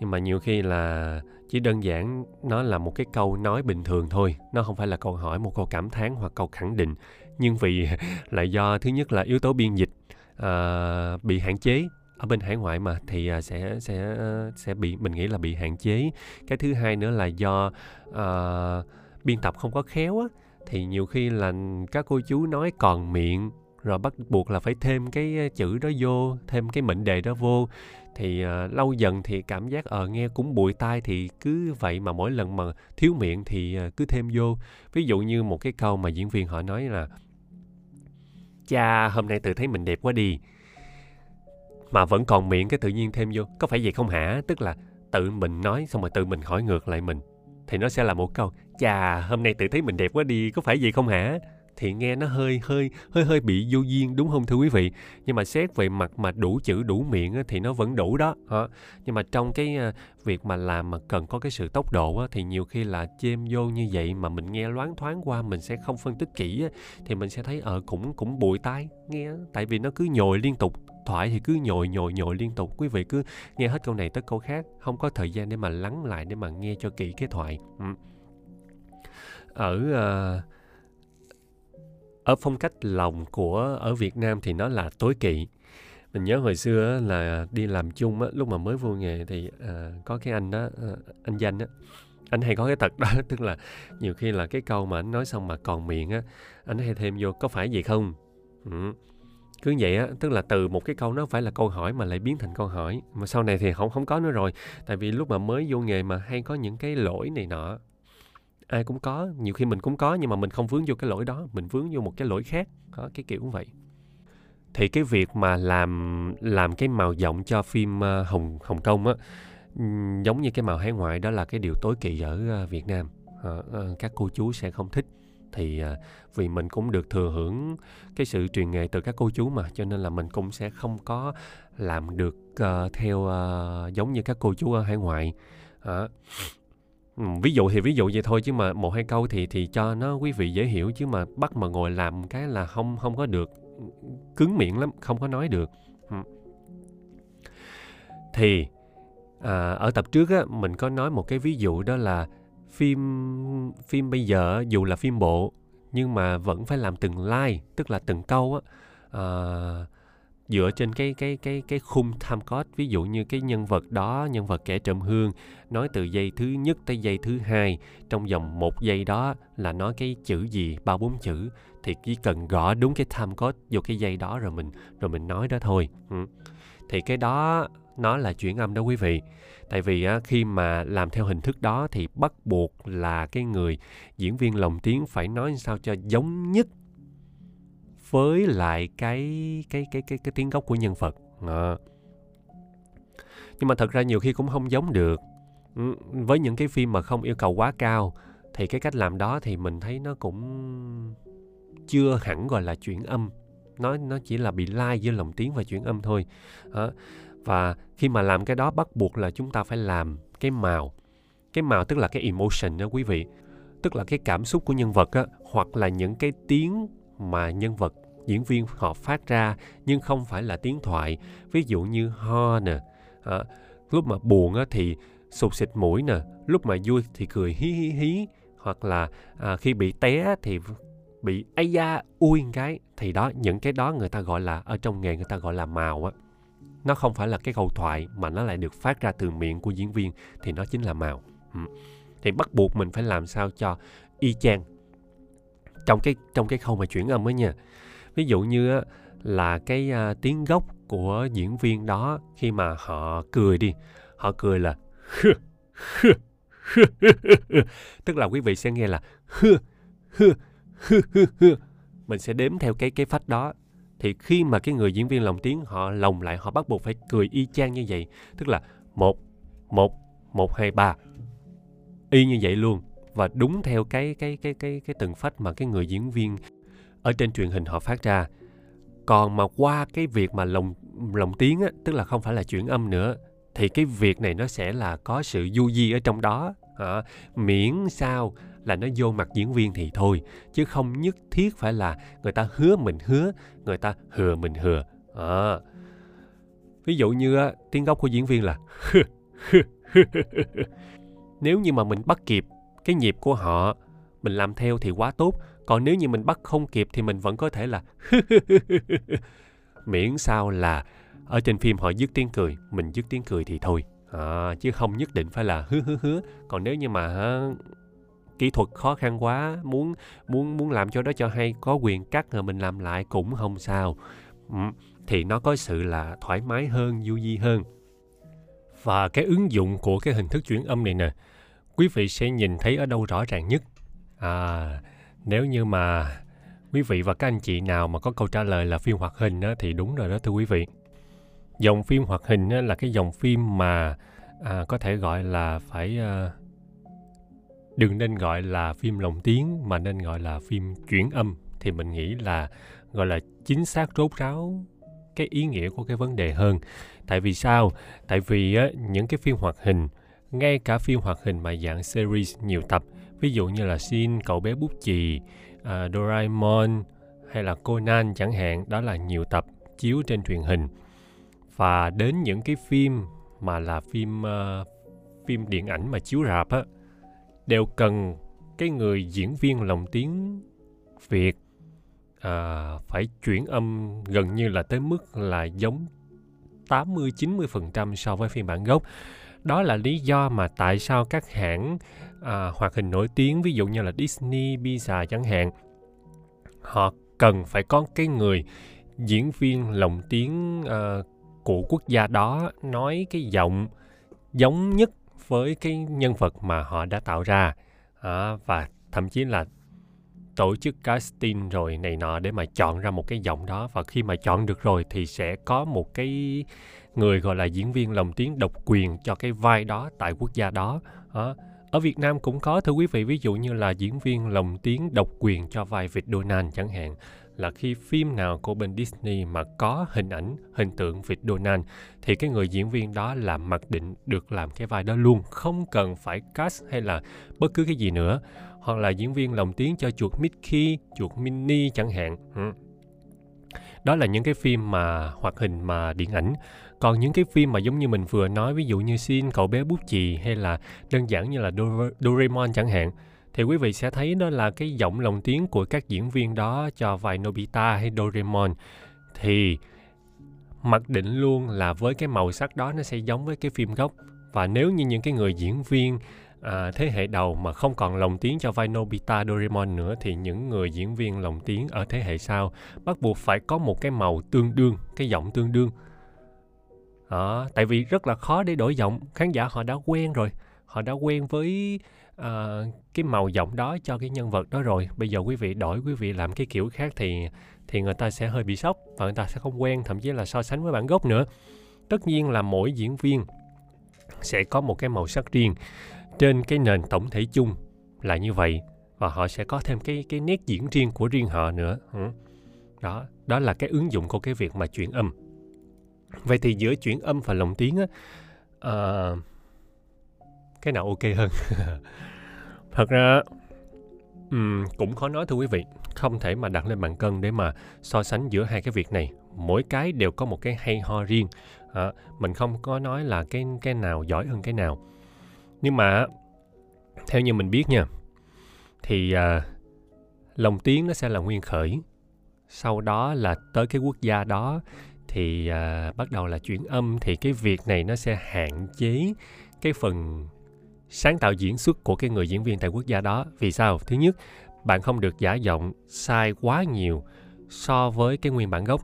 Nhưng mà nhiều khi là chỉ đơn giản nó là một cái câu nói bình thường thôi. Nó không phải là câu hỏi một câu cảm thán hoặc câu khẳng định. Nhưng vì là do thứ nhất là yếu tố biên dịch uh, bị hạn chế ở bên hải ngoại mà thì uh, sẽ sẽ sẽ bị mình nghĩ là bị hạn chế. Cái thứ hai nữa là do uh, biên tập không có khéo á thì nhiều khi là các cô chú nói còn miệng rồi bắt buộc là phải thêm cái chữ đó vô thêm cái mệnh đề đó vô. Thì uh, lâu dần thì cảm giác ở uh, nghe cũng bụi tai thì cứ vậy mà mỗi lần mà thiếu miệng thì uh, cứ thêm vô. Ví dụ như một cái câu mà diễn viên họ nói là cha hôm nay tự thấy mình đẹp quá đi mà vẫn còn miệng cái tự nhiên thêm vô. Có phải vậy không hả? Tức là tự mình nói xong rồi tự mình hỏi ngược lại mình. Thì nó sẽ là một câu chà, hôm nay tự thấy mình đẹp quá đi, có phải vậy không hả? Thì nghe nó hơi hơi hơi hơi bị vô duyên, đúng không thưa quý vị? Nhưng mà xét về mặt mà đủ chữ, đủ miệng thì nó vẫn đủ đó, hả? nhưng mà trong cái à, việc mà làm mà cần có cái sự tốc độ thì nhiều khi là chêm vô như vậy mà mình nghe loáng thoáng qua mình sẽ không phân tích kỹ thì mình sẽ thấy ở cũng cũng bụi tai, nghe tại vì nó cứ nhồi liên tục thoại thì cứ nhồi nhồi nhồi liên tục. Quý vị cứ nghe hết câu này tới câu khác, không có thời gian để mà lắng lại, để mà nghe cho kỹ cái thoại. Ừ ở uh, ở phong cách lòng của ở Việt Nam thì nó là tối kỵ. Mình nhớ hồi xưa là đi làm chung á, lúc mà mới vô nghề thì ờ, có cái anh đó ờ, anh danh á anh hay có cái tật đó tức là nhiều khi là cái câu mà anh nói xong mà còn miệng á anh hay thêm vô có phải gì không? Ừ. Cứ vậy á tức là từ một cái câu nó phải là câu hỏi mà lại biến thành câu hỏi. Mà sau này thì không không có nữa rồi tại vì lúc mà mới vô nghề mà hay có những cái lỗi này nọ ai cũng có. Nhiều khi mình cũng có nhưng mà mình không vướng vô cái lỗi đó, mình vướng vô một cái lỗi khác. Có cái kiểu cũng vậy. Thì cái việc mà làm làm cái màu giọng cho phim ờ, hồng hồng kông á giống như cái màu hải ngoại đó là cái điều tối kỵ ở ờ, việt nam. Ờ, các cô chú sẽ không thích. Thì vì mình cũng được thừa hưởng cái sự truyền nghề từ các cô chú mà, cho nên là mình cũng sẽ không có làm được theo giống như các cô chú ở hải ngoại. Ừ, ví dụ thì ví dụ vậy thôi chứ mà một hai câu thì thì cho nó quý vị dễ hiểu chứ mà bắt mà ngồi làm cái là không không có được cứng miệng lắm không có nói được. Ừ. Thì à, ở tập trước á mình có nói một cái ví dụ đó là phim phim bây giờ dù là phim bộ nhưng mà vẫn phải làm từng like tức là từng câu á. À, dựa trên cái cái cái cái khung time code ví dụ như cái nhân vật đó nhân vật kẻ trộm hương nói từ giây thứ nhất tới giây thứ hai trong vòng một giây đó là nói cái chữ gì ba bốn chữ thì chỉ cần gõ đúng cái time code vô cái giây đó rồi mình rồi mình nói đó thôi ừ. thì cái đó nó là chuyển âm đó quý vị tại vì á, khi mà làm theo hình thức đó thì bắt buộc là cái người diễn viên lồng tiếng phải nói sao cho giống nhất với lại cái cái cái cái cái tiếng gốc của nhân vật. À. nhưng mà thật ra nhiều khi cũng không giống được. Ừ, với những cái phim mà không yêu cầu quá cao thì cái cách làm đó thì mình thấy nó cũng chưa hẳn gọi là chuyển âm. Nó nó chỉ là bị lai giữa lồng tiếng và chuyển âm thôi. À, và khi mà làm cái đó bắt buộc là chúng ta phải làm cái màu. Cái màu tức là cái emotion đó quý vị. Tức là cái cảm xúc của nhân vật á hoặc là những cái tiếng mà nhân vật diễn viên họ phát ra nhưng không phải là tiếng thoại. Ví dụ như ho nè à, lúc mà buồn á thì sụt xịt mũi nè lúc mà vui thì cười hí hí hí hoặc là à, khi bị té thì bị ấy da ui cái. Thì đó những cái đó người ta gọi là ở trong nghề người ta gọi là màu á. Nó không phải là cái câu thoại mà nó lại được phát ra từ miệng của diễn viên thì nó chính là màu. Ừ. thì bắt buộc mình phải làm sao cho y chang trong cái trong cái khâu mà chuyển âm ấy nha. Ví dụ như là cái uh, tiếng gốc của diễn viên đó khi mà họ cười đi họ cười là tức là quý vị sẽ nghe là mình sẽ đếm theo cái cái phách đó. Thì khi mà cái người diễn viên lồng tiếng họ lồng lại họ bắt buộc phải cười y chang như vậy. Tức là một một một hai ba. Y như vậy luôn và đúng theo cái cái cái cái cái từng phách mà cái người diễn viên ở trên truyền hình họ phát ra. Còn mà qua cái việc mà lồng lồng tiếng á tức là không phải là chuyển âm nữa thì cái việc này nó sẽ là có sự du di ở trong đó. À, miễn sao là nó vô mặt diễn viên thì thôi chứ không nhất thiết phải là người ta hứa mình hứa người ta hừa mình hừa. À. ví dụ như á, tiếng gốc của diễn viên là nếu như mà mình bắt kịp cái nhịp của họ. Mình làm theo thì quá tốt còn nếu như mình bắt không kịp thì mình vẫn có thể là miễn sao là ở trên phim họ dứt tiếng cười mình dứt tiếng cười thì thôi. À, chứ không nhất định phải là hứa hứa hứa còn nếu như mà kỹ thuật khó khăn quá muốn muốn muốn làm cho đó cho hay có quyền cắt rồi mình làm lại cũng không sao. Ừ, thì nó có sự là thoải mái hơn du di hơn. Và cái ứng dụng của cái hình thức chuyển âm này nè quý vị sẽ nhìn thấy ở đâu rõ ràng nhất. À nếu như mà quý vị và các anh chị nào mà có câu trả lời là phim hoạt hình á, thì đúng rồi đó thưa quý vị. Dòng phim hoạt hình á, là cái dòng phim mà à, có thể gọi là phải à, đừng nên gọi là phim lồng tiếng mà nên gọi là phim chuyển âm. Thì mình nghĩ là gọi là chính xác rốt ráo cái ý nghĩa của cái vấn đề hơn. Tại vì sao? Tại vì á, những cái phim hoạt hình ngay cả phim hoạt hình mà dạng series nhiều tập ví dụ như là Shin cậu bé bút chì uh, Doraemon hay là Conan chẳng hạn đó là nhiều tập chiếu trên truyền hình và đến những cái phim mà là phim uh, phim điện ảnh mà chiếu rạp á đều cần cái người diễn viên lồng tiếng Việt à, phải chuyển âm gần như là tới mức là giống 80 90% so với phiên bản gốc. Đó là lý do mà tại sao các hãng à, hoạt hình nổi tiếng ví dụ như là Disney, Pixar chẳng hạn họ cần phải có cái người diễn viên lồng tiếng à, của quốc gia đó nói cái giọng giống nhất với cái nhân vật mà họ đã tạo ra. À, và thậm chí là tổ chức casting rồi này nọ để mà chọn ra một cái giọng đó. Và khi mà chọn được rồi thì sẽ có một cái người gọi là diễn viên lồng tiếng độc quyền cho cái vai đó tại quốc gia đó à, ở Việt Nam cũng có thưa quý vị ví dụ như là diễn viên lồng tiếng độc quyền cho vai vịt Donald chẳng hạn là khi phim nào của bên Disney mà có hình ảnh, hình tượng vịt Donald thì cái người diễn viên đó là mặc định được làm cái vai đó luôn, không cần phải cast hay là bất cứ cái gì nữa. Hoặc là diễn viên lồng tiếng cho chuột Mickey, chuột Minnie chẳng hạn. Đó là những cái phim mà hoạt hình mà điện ảnh. Còn những cái phim mà giống như mình vừa nói, ví dụ như Shin, cậu bé bút chì hay là đơn giản như là Doraemon chẳng hạn thì quý vị sẽ thấy đó là cái giọng lồng tiếng của các diễn viên đó cho vai Nobita hay Doraemon. Thì mặc định luôn là với cái màu sắc đó nó sẽ giống với cái phim gốc. Và nếu như những cái người diễn viên à, thế hệ đầu mà không còn lồng tiếng cho vai Nobita Doraemon nữa thì những người diễn viên lồng tiếng ở thế hệ sau bắt buộc phải có một cái màu tương đương cái giọng tương đương à, tại vì rất là khó để đổi giọng. Khán giả họ đã quen rồi. Họ đã quen với uh, cái màu giọng đó cho cái nhân vật đó rồi. Bây giờ quý vị đổi quý vị làm cái kiểu khác thì thì người ta sẽ hơi bị sốc và người ta sẽ không quen thậm chí là so sánh với bản gốc nữa. Tất nhiên là mỗi diễn viên sẽ có một cái màu sắc riêng trên cái nền tổng thể chung là như vậy và họ sẽ có thêm cái cái nét diễn riêng của riêng họ nữa. Ừ. Đó đó là cái ứng dụng của cái việc mà chuyển âm vậy thì giữa chuyển âm và lồng tiếng á uh, cái nào ok hơn? Thật ra um, cũng khó nói thưa quý vị. Không thể mà đặt lên bàn cân để mà so sánh giữa hai cái việc này. Mỗi cái đều có một cái hay ho riêng. À, mình không có nói là cái cái nào giỏi hơn cái nào. Nhưng mà theo như mình biết nha thì à, lồng tiếng nó sẽ là nguyên khởi. Sau đó là tới cái quốc gia đó thì à, bắt đầu là chuyển âm thì cái việc này nó sẽ hạn chế cái phần sáng tạo diễn xuất của cái người diễn viên tại quốc gia đó. Vì sao? Thứ nhất bạn không được giả giọng sai quá nhiều so với cái nguyên bản gốc.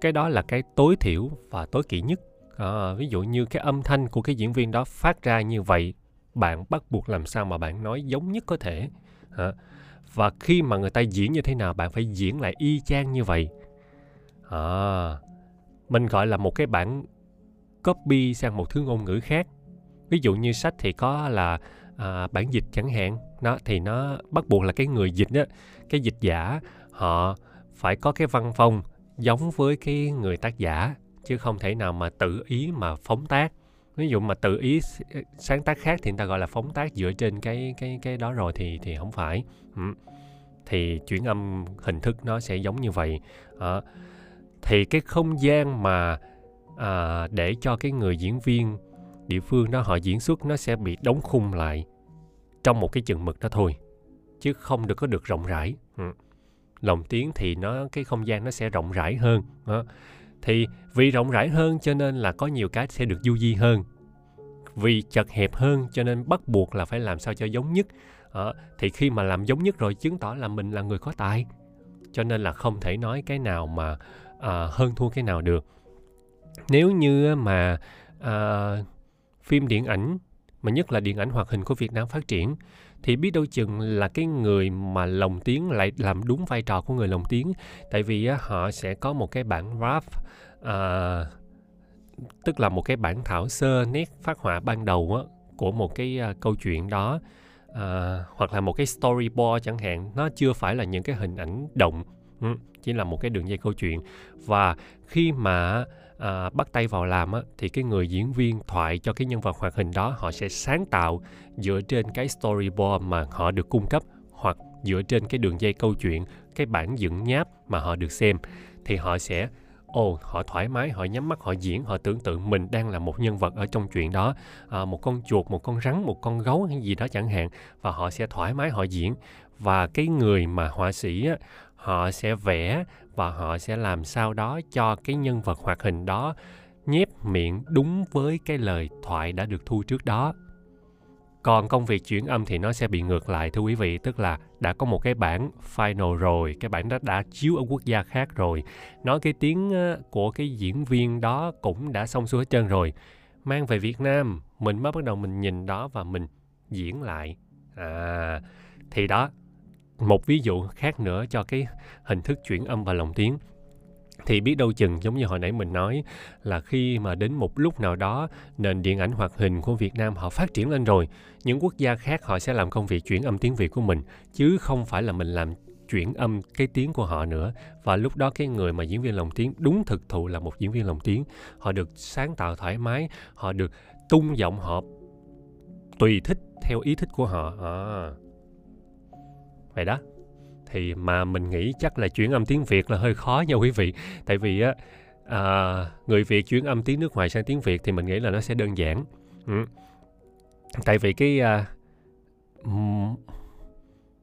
Cái đó là cái tối thiểu và tối kỵ nhất. À, ví dụ như cái âm thanh của cái diễn viên đó phát ra như vậy bạn bắt buộc làm sao mà bạn nói giống nhất có thể? À, và khi mà người ta diễn như thế nào bạn phải diễn lại y chang như vậy à, mình gọi là một cái bản copy sang một thứ ngôn ngữ khác. Ví dụ như sách thì có là à, bản dịch chẳng hạn. Nó thì nó bắt buộc là cái người dịch á cái dịch giả họ phải có cái văn phong giống với cái người tác giả chứ không thể nào mà tự ý mà phóng tác. Ví dụ mà tự ý sáng tác khác thì người ta gọi là phóng tác dựa trên cái cái cái đó rồi thì thì không phải. Ừ. thì chuyển âm hình thức nó sẽ giống như vậy. À, thì cái không gian mà à, để cho cái người diễn viên địa phương đó họ diễn xuất nó sẽ bị đóng khung lại trong một cái chừng mực đó thôi chứ không được có được rộng rãi ừ. lồng tiếng thì nó cái không gian nó sẽ rộng rãi hơn đó. thì vì rộng rãi hơn cho nên là có nhiều cái sẽ được du di hơn vì chật hẹp hơn cho nên bắt buộc là phải làm sao cho giống nhất đó. thì khi mà làm giống nhất rồi chứng tỏ là mình là người có tài cho nên là không thể nói cái nào mà à, hơn thua cái nào được. Nếu như mà à, phim điện ảnh mà nhất là điện ảnh hoạt hình của Việt Nam phát triển thì biết đâu chừng là cái người mà lồng tiếng lại làm đúng vai trò của người lồng tiếng. Tại vì á, họ sẽ có một cái bản rough, à, ờ, tức là một cái bản thảo sơ nét phát họa ban đầu á, của một cái à, câu chuyện đó à, hoặc là một cái storyboard chẳng hạn. Nó chưa phải là những cái hình ảnh động ừ, chỉ là một cái đường dây câu chuyện. Và khi mà à, bắt tay vào làm á, thì cái người diễn viên thoại cho cái nhân vật hoạt hình đó họ sẽ sáng tạo dựa trên cái storyboard mà họ được cung cấp hoặc dựa trên cái đường dây câu chuyện cái bản dựng nháp mà họ được xem. Thì họ sẽ ồ oh, họ thoải mái họ nhắm mắt họ diễn họ tưởng tượng mình đang là một nhân vật ở trong chuyện đó. À, một con chuột một con rắn một con gấu hay gì đó chẳng hạn và họ sẽ thoải mái họ diễn. Và cái người mà họa sĩ á, họ sẽ vẽ và họ sẽ làm sao đó cho cái nhân vật hoạt hình đó nhép miệng đúng với cái lời thoại đã được thu trước đó. Còn công việc chuyển âm thì nó sẽ bị ngược lại, thưa quý vị, tức là đã có một cái bản final rồi, cái bản đó đã chiếu ở quốc gia khác rồi. Nói cái tiếng của cái diễn viên đó cũng đã xong xuôi hết trơn rồi. Mang về việt nam, mình mới bắt đầu mình nhìn đó và mình diễn lại. À thì đó một ví dụ khác nữa cho cái hình thức chuyển âm và lồng tiếng. Thì biết đâu chừng giống như hồi nãy mình nói là khi mà đến một lúc nào đó nền điện ảnh hoạt hình của Việt Nam họ phát triển lên rồi, những quốc gia khác họ sẽ làm công việc chuyển âm tiếng Việt của mình chứ không phải là mình làm chuyển âm cái tiếng của họ nữa. Và lúc đó cái người mà diễn viên lồng tiếng đúng thực thụ là một diễn viên lồng tiếng. Họ được sáng tạo thoải mái họ được tung giọng họ tùy thích theo ý thích của họ. À, vậy đó. Thì mà mình nghĩ chắc là chuyển âm tiếng Việt là hơi khó nha quý vị. Tại vì á à, người Việt chuyển âm tiếng nước ngoài sang tiếng Việt thì mình nghĩ là nó sẽ đơn giản. Ừ. tại vì cái à,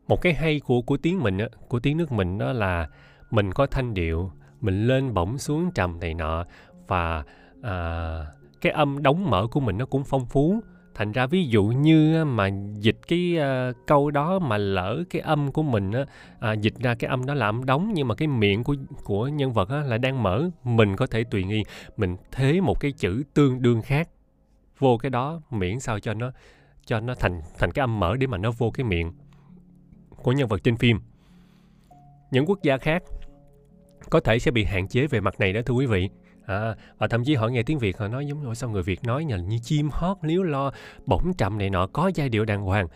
một cái hay của của tiếng mình á của tiếng nước mình đó là mình có thanh điệu mình lên bổng xuống trầm này nọ và à, cái âm đóng mở của mình nó cũng phong phú thành ra ví dụ như mà dịch cái uh, câu đó mà lỡ cái âm của mình á à, dịch ra cái âm đó là âm đóng nhưng mà cái miệng của của nhân vật á là đang mở mình có thể tùy nghi mình thế một cái chữ tương đương khác vô cái đó miễn sao cho nó cho nó thành thành cái âm mở để mà nó vô cái miệng của nhân vật trên phim. Những quốc gia khác có thể sẽ bị hạn chế về mặt này đó thưa quý vị. À, và thậm chí họ nghe tiếng Việt họ nói giống như sao người Việt nói như, như chim hót líu lo bổng trầm này nọ có giai điệu đàng hoàng.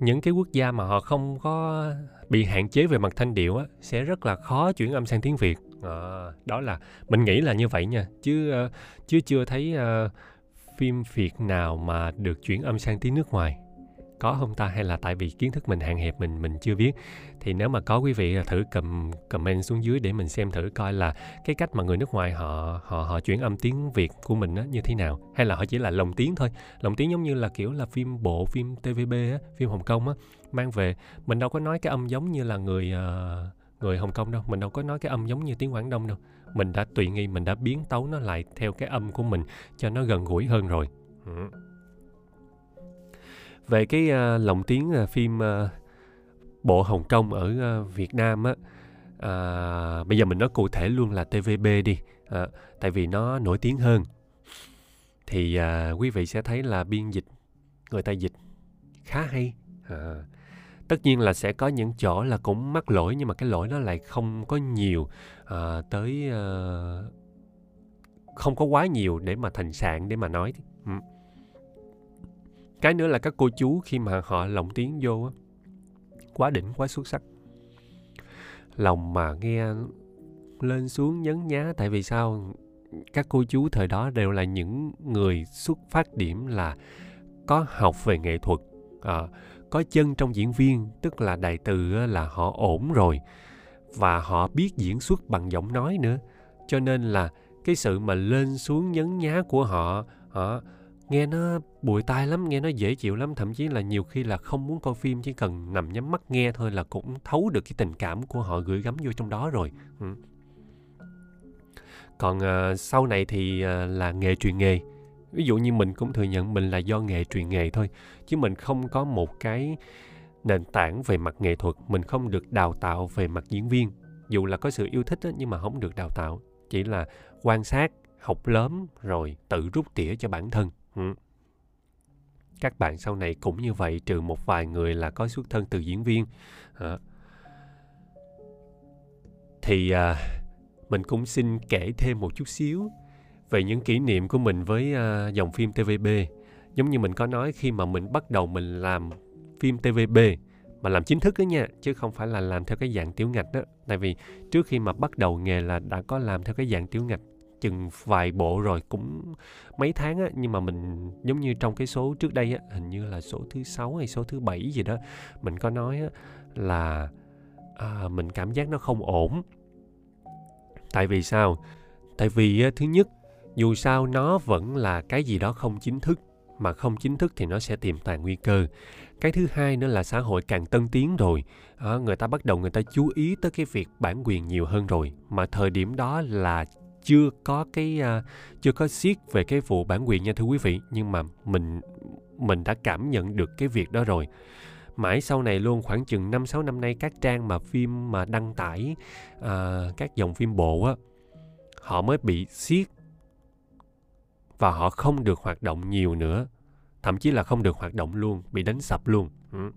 Những cái quốc gia mà họ không có bị hạn chế về mặt thanh điệu á, sẽ rất là khó chuyển âm sang tiếng Việt. À, đó là mình nghĩ là như vậy nha. Chứ uh, chứ chưa thấy uh, phim Việt nào mà được chuyển âm sang tiếng nước ngoài có không ta? Hay là tại vì kiến thức mình hạn hẹp mình mình chưa biết? Thì nếu mà có quý vị à, thử cầm comment xuống dưới để mình xem thử coi là cái cách mà người nước ngoài họ họ họ chuyển âm tiếng Việt của mình á như thế nào. Hay là họ chỉ là lồng tiếng thôi. Lồng tiếng giống như là kiểu là phim bộ phim TVB á phim Hồng Kông á mang về. Mình đâu có nói cái âm giống như là người uh, người Hồng Kông đâu. Mình đâu có nói cái âm giống như tiếng Quảng Đông đâu. Mình đã tùy nghi mình đã biến tấu nó lại theo cái âm của mình cho nó gần gũi hơn rồi. Ừ về cái uh, lồng tiếng uh, phim uh, bộ Hồng Kông ở uh, Việt Nam á uh, bây giờ mình nói cụ thể luôn là TVB đi uh, tại vì nó nổi tiếng hơn. Thì uh, quý vị sẽ thấy là biên dịch người ta dịch khá hay uh, tất nhiên là sẽ có những chỗ là cũng mắc lỗi nhưng mà cái lỗi nó lại không có nhiều uh, tới uh, không có quá nhiều để mà thành sạn để mà nói. Uh cái nữa là các cô chú khi mà họ lồng tiếng vô á quá đỉnh quá xuất sắc. Lòng mà nghe lên xuống nhấn nhá tại vì sao? Các cô chú thời đó đều là những người xuất phát điểm là có học về nghệ thuật à, có chân trong diễn viên tức là đại từ là họ ổn rồi và họ biết diễn xuất bằng giọng nói nữa. Cho nên là cái sự mà lên xuống nhấn nhá của họ họ nghe nó bụi tai lắm nghe nó dễ chịu lắm thậm chí là nhiều khi là không muốn coi phim chỉ cần nằm nhắm mắt nghe thôi là cũng thấu được cái tình cảm của họ gửi gắm vô trong đó rồi. Ừ. còn uh, sau này thì uh, là nghề truyền nghề. Ví dụ như mình cũng thừa nhận mình là do nghề truyền nghề thôi chứ mình không có một cái nền tảng về mặt nghệ thuật mình không được đào tạo về mặt diễn viên. Dù là có sự yêu thích đó, nhưng mà không được đào tạo chỉ là quan sát học lớn rồi tự rút tỉa cho bản thân. Ừ. Các bạn sau này cũng như vậy trừ một vài người là có xuất thân từ diễn viên. À. Thì à, mình cũng xin kể thêm một chút xíu về những kỷ niệm của mình với à, dòng phim TVB. Giống như mình có nói khi mà mình bắt đầu mình làm phim TVB mà làm chính thức đó nha chứ không phải là làm theo cái dạng tiểu ngạch đó tại vì trước khi mà bắt đầu nghề là đã có làm theo cái dạng tiểu ngạch chừng vài bộ rồi cũng mấy tháng á. Nhưng mà mình giống như trong cái số trước đây á hình như là số thứ sáu hay số thứ bảy gì đó mình có nói á là à, mình cảm giác nó không ổn. Tại vì sao? Tại vì á, thứ nhất dù sao nó vẫn là cái gì đó không chính thức mà không chính thức thì nó sẽ tiềm tàng nguy cơ. Cái thứ hai nữa là xã hội càng tân tiến rồi à, người ta bắt đầu người ta chú ý tới cái việc bản quyền nhiều hơn rồi. Mà thời điểm đó là chưa có cái uh, chưa có siết về cái vụ bản quyền nha thưa quý vị nhưng mà mình mình đã cảm nhận được cái việc đó rồi. Mãi sau này luôn khoảng chừng 5 6 năm nay các trang mà phim mà đăng tải uh, các dòng phim bộ á họ mới bị siết và họ không được hoạt động nhiều nữa. Thậm chí là không được hoạt động luôn bị đánh sập luôn. Ừ.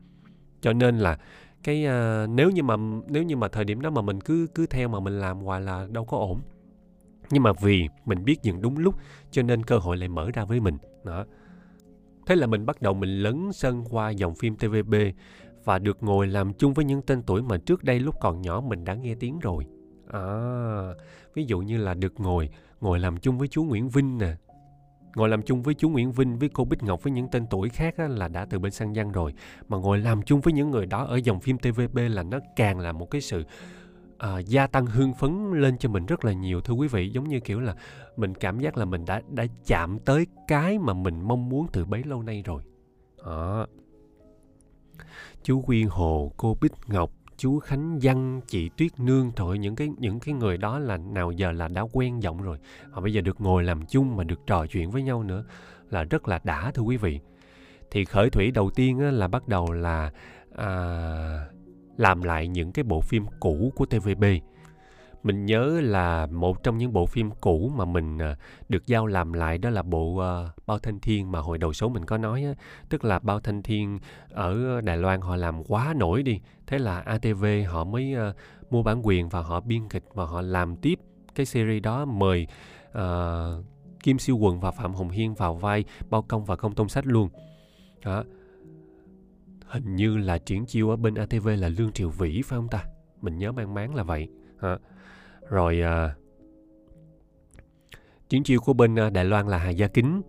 cho nên là cái uh, nếu như mà nếu như mà thời điểm đó mà mình cứ cứ theo mà mình làm hoài là đâu có ổn nhưng mà vì mình biết dừng đúng lúc cho nên cơ hội lại mở ra với mình. Đó. Thế là mình bắt đầu mình lấn sân qua dòng phim tvb và được ngồi làm chung với những tên tuổi mà trước đây lúc còn nhỏ mình đã nghe tiếng rồi. À ví dụ như là được ngồi ngồi làm chung với chú nguyễn vinh nè. Ngồi làm chung với chú Nguyễn Vinh, với cô Bích Ngọc, với những tên tuổi khác á, là đã từ bên sang giang rồi. Mà ngồi làm chung với những người đó ở dòng phim TVB là nó càng là một cái sự à, gia tăng hương phấn lên cho mình rất là nhiều thưa quý vị. Giống như kiểu là mình cảm giác là mình đã đã chạm tới cái mà mình mong muốn từ bấy lâu nay rồi. À. chú Quyên Hồ cô Bích Ngọc chú Khánh Văn chị Tuyết Nương thôi những cái những cái người đó là nào giờ là đã quen giọng rồi. Họ bây giờ được ngồi làm chung mà được trò chuyện với nhau nữa là rất là đã thưa quý vị. Thì khởi thủy đầu tiên là bắt đầu là à, làm lại những cái bộ phim cũ của TVB. Mình nhớ là một trong những bộ phim cũ mà mình à, được giao làm lại đó là bộ uh, Bao Thanh Thiên mà hồi đầu số mình có nói á, tức là Bao Thanh Thiên ở Đài Loan họ làm quá nổi đi, thế là ATV họ mới uh, mua bản quyền và họ biên kịch và họ làm tiếp cái series đó mời uh, Kim Siêu Quần và Phạm Hồng Hiên vào vai Bao Công và Công Tôn Sách luôn. Đó hình như là triển chiêu ở bên ATV là Lương Triều Vĩ phải không ta? Mình nhớ mang máng là vậy. Hả? rồi à, triển chiêu của bên à, Đài Loan là Hà Gia Kính.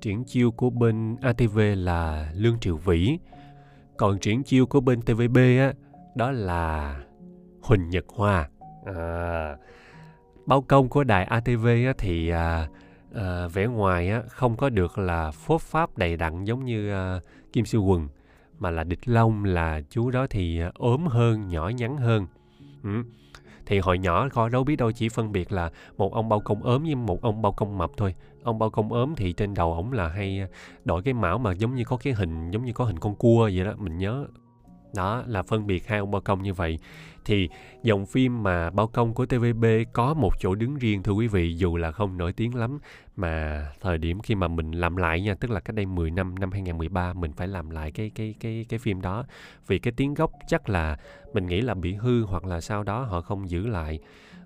Triển chiêu của bên ATV là Lương Triều Vĩ. Còn triển chiêu của bên TVB á đó là Huỳnh Nhật Hoa. À, bao công của đài ATV á, thì à, à, vẻ ngoài á, không có được là phốt pháp đầy đặn giống như à, Kim Siêu Quần mà là địch long, là chú đó thì ờ, ốm hơn, nhỏ nhắn hơn. Ừ. thì hồi nhỏ coi đâu biết đâu, chỉ phân biệt là một ông bao công ốm với một ông bao công mập thôi. Ông bao công ốm thì trên đầu ổng là hay ờ, đổi cái mão mà giống như có cái hình, giống như có hình con cua vậy đó, mình nhớ đó là phân biệt hai ông bao công như vậy. Thì dòng phim mà bao công của TVB có một chỗ đứng riêng, thưa quý vị, dù là không nổi tiếng lắm, mà thời điểm khi mà mình làm lại nha, tức là cách đây 10 năm năm 2013 mình phải làm lại cái cái cái cái phim đó. Vì cái tiếng gốc chắc là mình nghĩ là bị hư hoặc là sau đó, họ không giữ lại.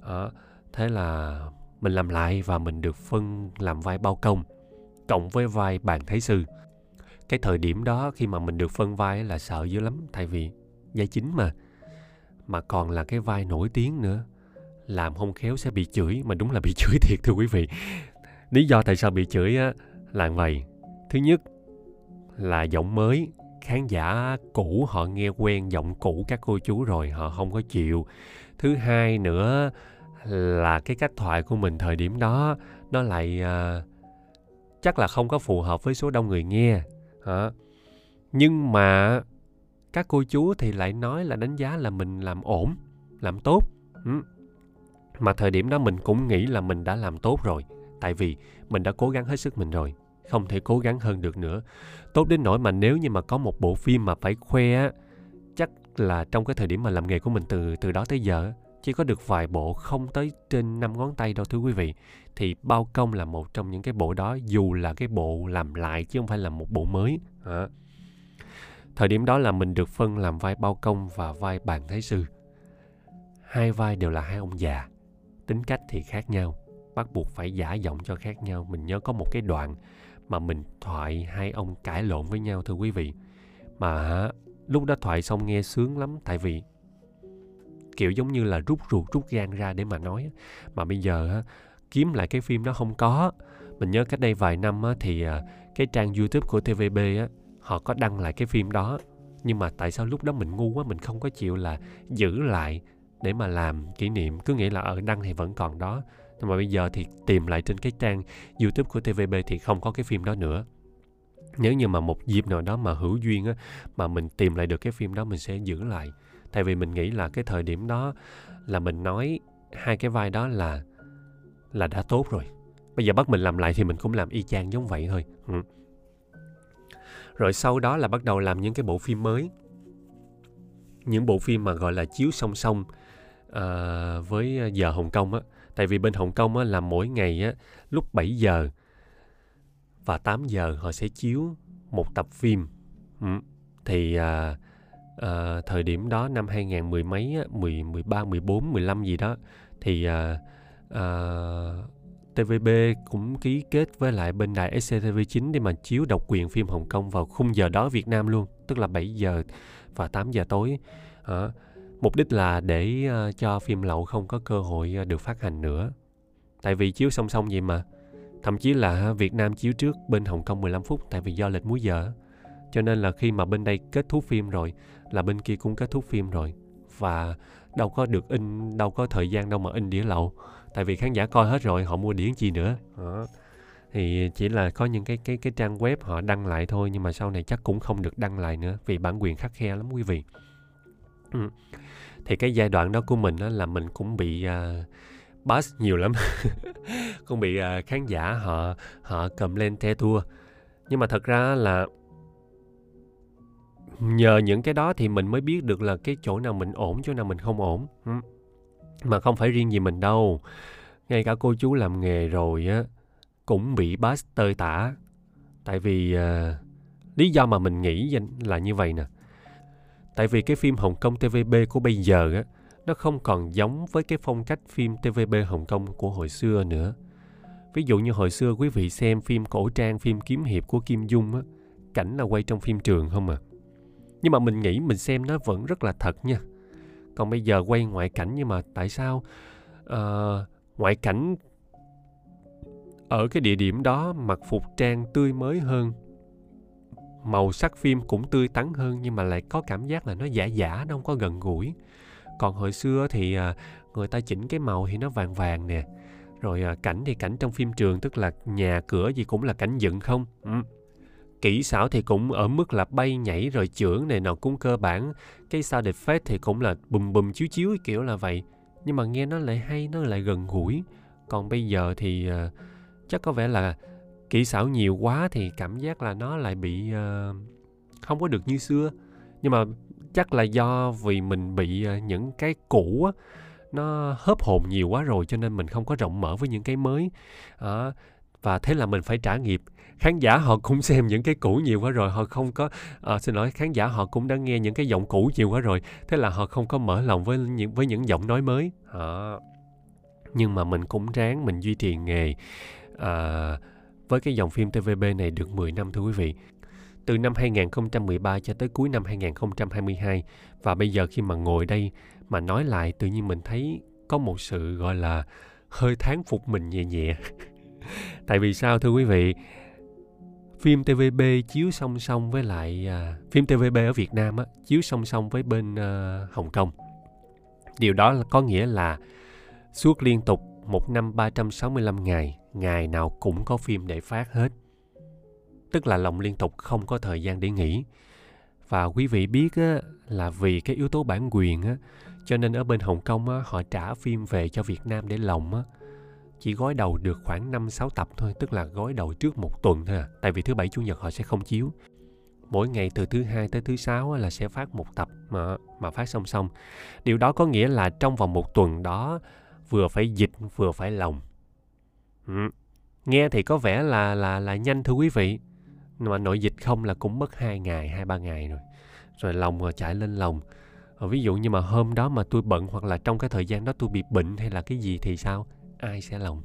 Đó. thế là mình làm lại và mình được phân làm vai bao công, cộng với vai bàn thái sư cái thời điểm đó khi mà mình được phân vai là sợ dữ lắm tại vì vai chính mà. Mà còn là cái vai nổi tiếng nữa. Làm không khéo sẽ bị chửi mà đúng là bị chửi thiệt thưa quý vị. Lý do tại sao bị chửi á là vậy. Thứ nhất là giọng mới khán giả cũ họ nghe quen giọng cũ các cô chú rồi họ không có chịu. Thứ hai nữa là cái cách thoại của mình thời điểm đó nó lại uh, chắc là không có phù hợp với số đông người nghe hả? Nhưng mà các cô chú thì lại nói là đánh giá là mình làm ổn, làm tốt. Ừ. mà thời điểm đó mình cũng nghĩ là mình đã làm tốt rồi, tại vì mình đã cố gắng hết sức mình rồi, không thể cố gắng hơn được nữa. Tốt đến nỗi mà nếu như mà có một bộ phim mà phải khoe á, chắc là trong cái thời điểm mà làm nghề của mình từ từ đó tới giờ chỉ có được vài bộ không tới trên năm ngón tay đâu, thưa quý vị. Thì bao công là một trong những cái bộ đó, dù là cái bộ làm lại chứ không phải là một bộ mới. À. thời điểm đó là mình được phân làm vai bao công và vai bàn thái sư. Hai vai đều là hai ông già, tính cách thì khác nhau, bắt buộc phải giả giọng cho khác nhau. Mình nhớ có một cái đoạn mà mình thoại hai ông cãi lộn với nhau, thưa quý vị. Mà lúc đó thoại xong nghe sướng lắm, tại vì kiểu giống như là rút ruột, rút gan ra để mà nói mà bây giờ kiếm lại cái phim đó không có. Mình nhớ cách đây vài năm thì à, cái trang youtube của tvb họ có đăng lại cái phim đó. Nhưng mà tại sao lúc đó mình ngu quá, mình không có chịu là giữ lại để mà làm kỷ niệm? Cứ nghĩ là ở đăng thì vẫn còn đó. Nhưng mà bây giờ thì tìm lại trên cái trang youtube của tvb thì không có cái phim đó nữa. Nếu như mà một dịp nào đó mà hữu duyên á, mà mình tìm lại được cái phim đó, mình sẽ giữ lại tại vì mình nghĩ là cái thời điểm đó là mình nói hai cái vai đó là là đã tốt rồi. Bây giờ bắt mình làm lại thì mình cũng làm y chang giống vậy thôi. Ừ. rồi sau đó là bắt đầu làm những cái bộ phim mới. Những bộ phim mà gọi là chiếu song song uh, với giờ Hồng Kông á. Tại vì bên Hồng Kông á là mỗi ngày á lúc 7 giờ và 8 giờ họ sẽ chiếu một tập phim. Ừ. thì uh, à, thời điểm đó năm 2010 mấy á, 10 13 14 15 gì đó thì ờ, ờ, à, à, TVB cũng ký kết với lại bên đài SCTV9 để mà chiếu độc quyền phim Hồng Kông vào khung giờ đó Việt Nam luôn, tức là 7 giờ và 8 giờ tối. À, mục đích là để uh, cho phim lậu không có cơ hội uh, được phát hành nữa. Tại vì chiếu song song vậy mà. Thậm chí là Việt Nam chiếu trước bên Hồng Kông 15 phút tại vì do lệch múi giờ. Cho nên là khi mà bên đây kết thúc phim rồi là bên kia cũng kết thúc phim rồi. Và đâu có được in đâu có thời gian đâu mà in đĩa lậu. Tại vì khán giả coi hết rồi họ mua đĩa chi nữa. Đó. thì chỉ là có những cái cái cái trang web họ đăng lại thôi nhưng mà sau này chắc cũng không được đăng lại nữa vì bản quyền khắc khe lắm quý vị. Ừ. thì cái giai đoạn đó của mình đó là mình cũng bị à, uh, buzz nhiều lắm. Cũng bị uh, khán giả họ họ cầm lên te thua, nhưng mà thật ra là nhờ những cái đó thì mình mới biết được là cái chỗ nào mình ổn chỗ nào mình không ổn. Mà không phải riêng gì mình đâu. Ngay cả cô chú làm nghề rồi á cũng bị bass tơi tả. Tại vì uh, lý do mà mình nghĩ là như vậy nè. Tại vì cái phim hồng kông tvb của bây giờ á nó không còn giống với cái phong cách phim TVB Hồng Kông của hồi xưa nữa. Ví dụ như hồi xưa quý vị xem phim cổ trang, phim kiếm hiệp của Kim Dung á, cảnh là quay trong phim trường không à. Nhưng mà mình nghĩ mình xem nó vẫn rất là thật nha. Còn bây giờ quay ngoại cảnh nhưng mà tại sao uh, ngoại cảnh ở cái địa điểm đó mặc phục trang tươi mới hơn màu sắc phim cũng tươi tắn hơn nhưng mà lại có cảm giác là nó giả giả nó không có gần gũi còn hồi xưa thì ờ, người ta chỉnh cái màu thì nó vàng vàng nè rồi ờ, cảnh thì cảnh trong phim trường tức là nhà cửa gì cũng là cảnh dựng không ừ kỹ xảo thì cũng ở mức là bay nhảy rồi chưởng này nọ cũng cơ bản. Cái sound phết thì cũng là bùm bùm chiếu chiếu kiểu là vậy. Nhưng mà nghe nó lại hay nó lại gần gũi. Còn bây giờ thì uh, chắc có vẻ là kỹ xảo nhiều quá thì cảm giác là nó lại bị uh, không có được như xưa. Nhưng mà chắc là do vì mình bị uh, những cái cũ á nó hớp hồn nhiều quá rồi cho nên mình không có rộng mở với những cái mới. À, và thế là mình phải trả nghiệp khán giả họ cũng xem những cái cũ nhiều quá rồi họ không có à, xin lỗi khán giả họ cũng đã nghe những cái giọng cũ nhiều quá rồi thế là họ không có mở lòng với những với những giọng nói mới à, nhưng mà mình cũng ráng mình duy trì nghề à, với cái dòng phim TVB này được 10 năm thưa quý vị. Từ năm 2013 cho tới cuối năm 2022 và bây giờ khi mà ngồi đây mà nói lại tự nhiên mình thấy có một sự gọi là hơi thán phục mình nhẹ nhẹ. Tại vì sao thưa quý vị? Phim TVB chiếu song song với lại à, phim TVB ở Việt Nam á, chiếu song song với bên à, Hồng Kông. Điều đó là có nghĩa là suốt liên tục một năm 365 ngày ngày nào cũng có phim để phát hết. Tức là lòng liên tục không có thời gian để nghỉ. Và quý vị biết á, là vì cái yếu tố bản quyền á, cho nên ở bên Hồng Kông á, họ trả phim về cho Việt Nam để lồng á. Chỉ gói đầu được khoảng 5-6 tập thôi, tức là gói đầu trước một tuần thôi à. Tại vì thứ bảy chủ nhật họ sẽ không chiếu. Mỗi ngày từ thứ hai tới thứ sáu là sẽ phát một tập mà mà phát song song. Điều đó có nghĩa là trong vòng một tuần đó vừa phải dịch vừa phải lồng Ừ. Nghe thì có vẻ là là là nhanh thưa quý vị. Mà nội dịch không là cũng mất 2 ngày, 2 3 ngày rồi. Rồi lòng rồi chạy lên lòng. Ờ, ví dụ như mà hôm đó mà tôi bận hoặc là trong cái thời gian đó tôi bị bệnh hay là cái gì thì sao? Ai sẽ lòng?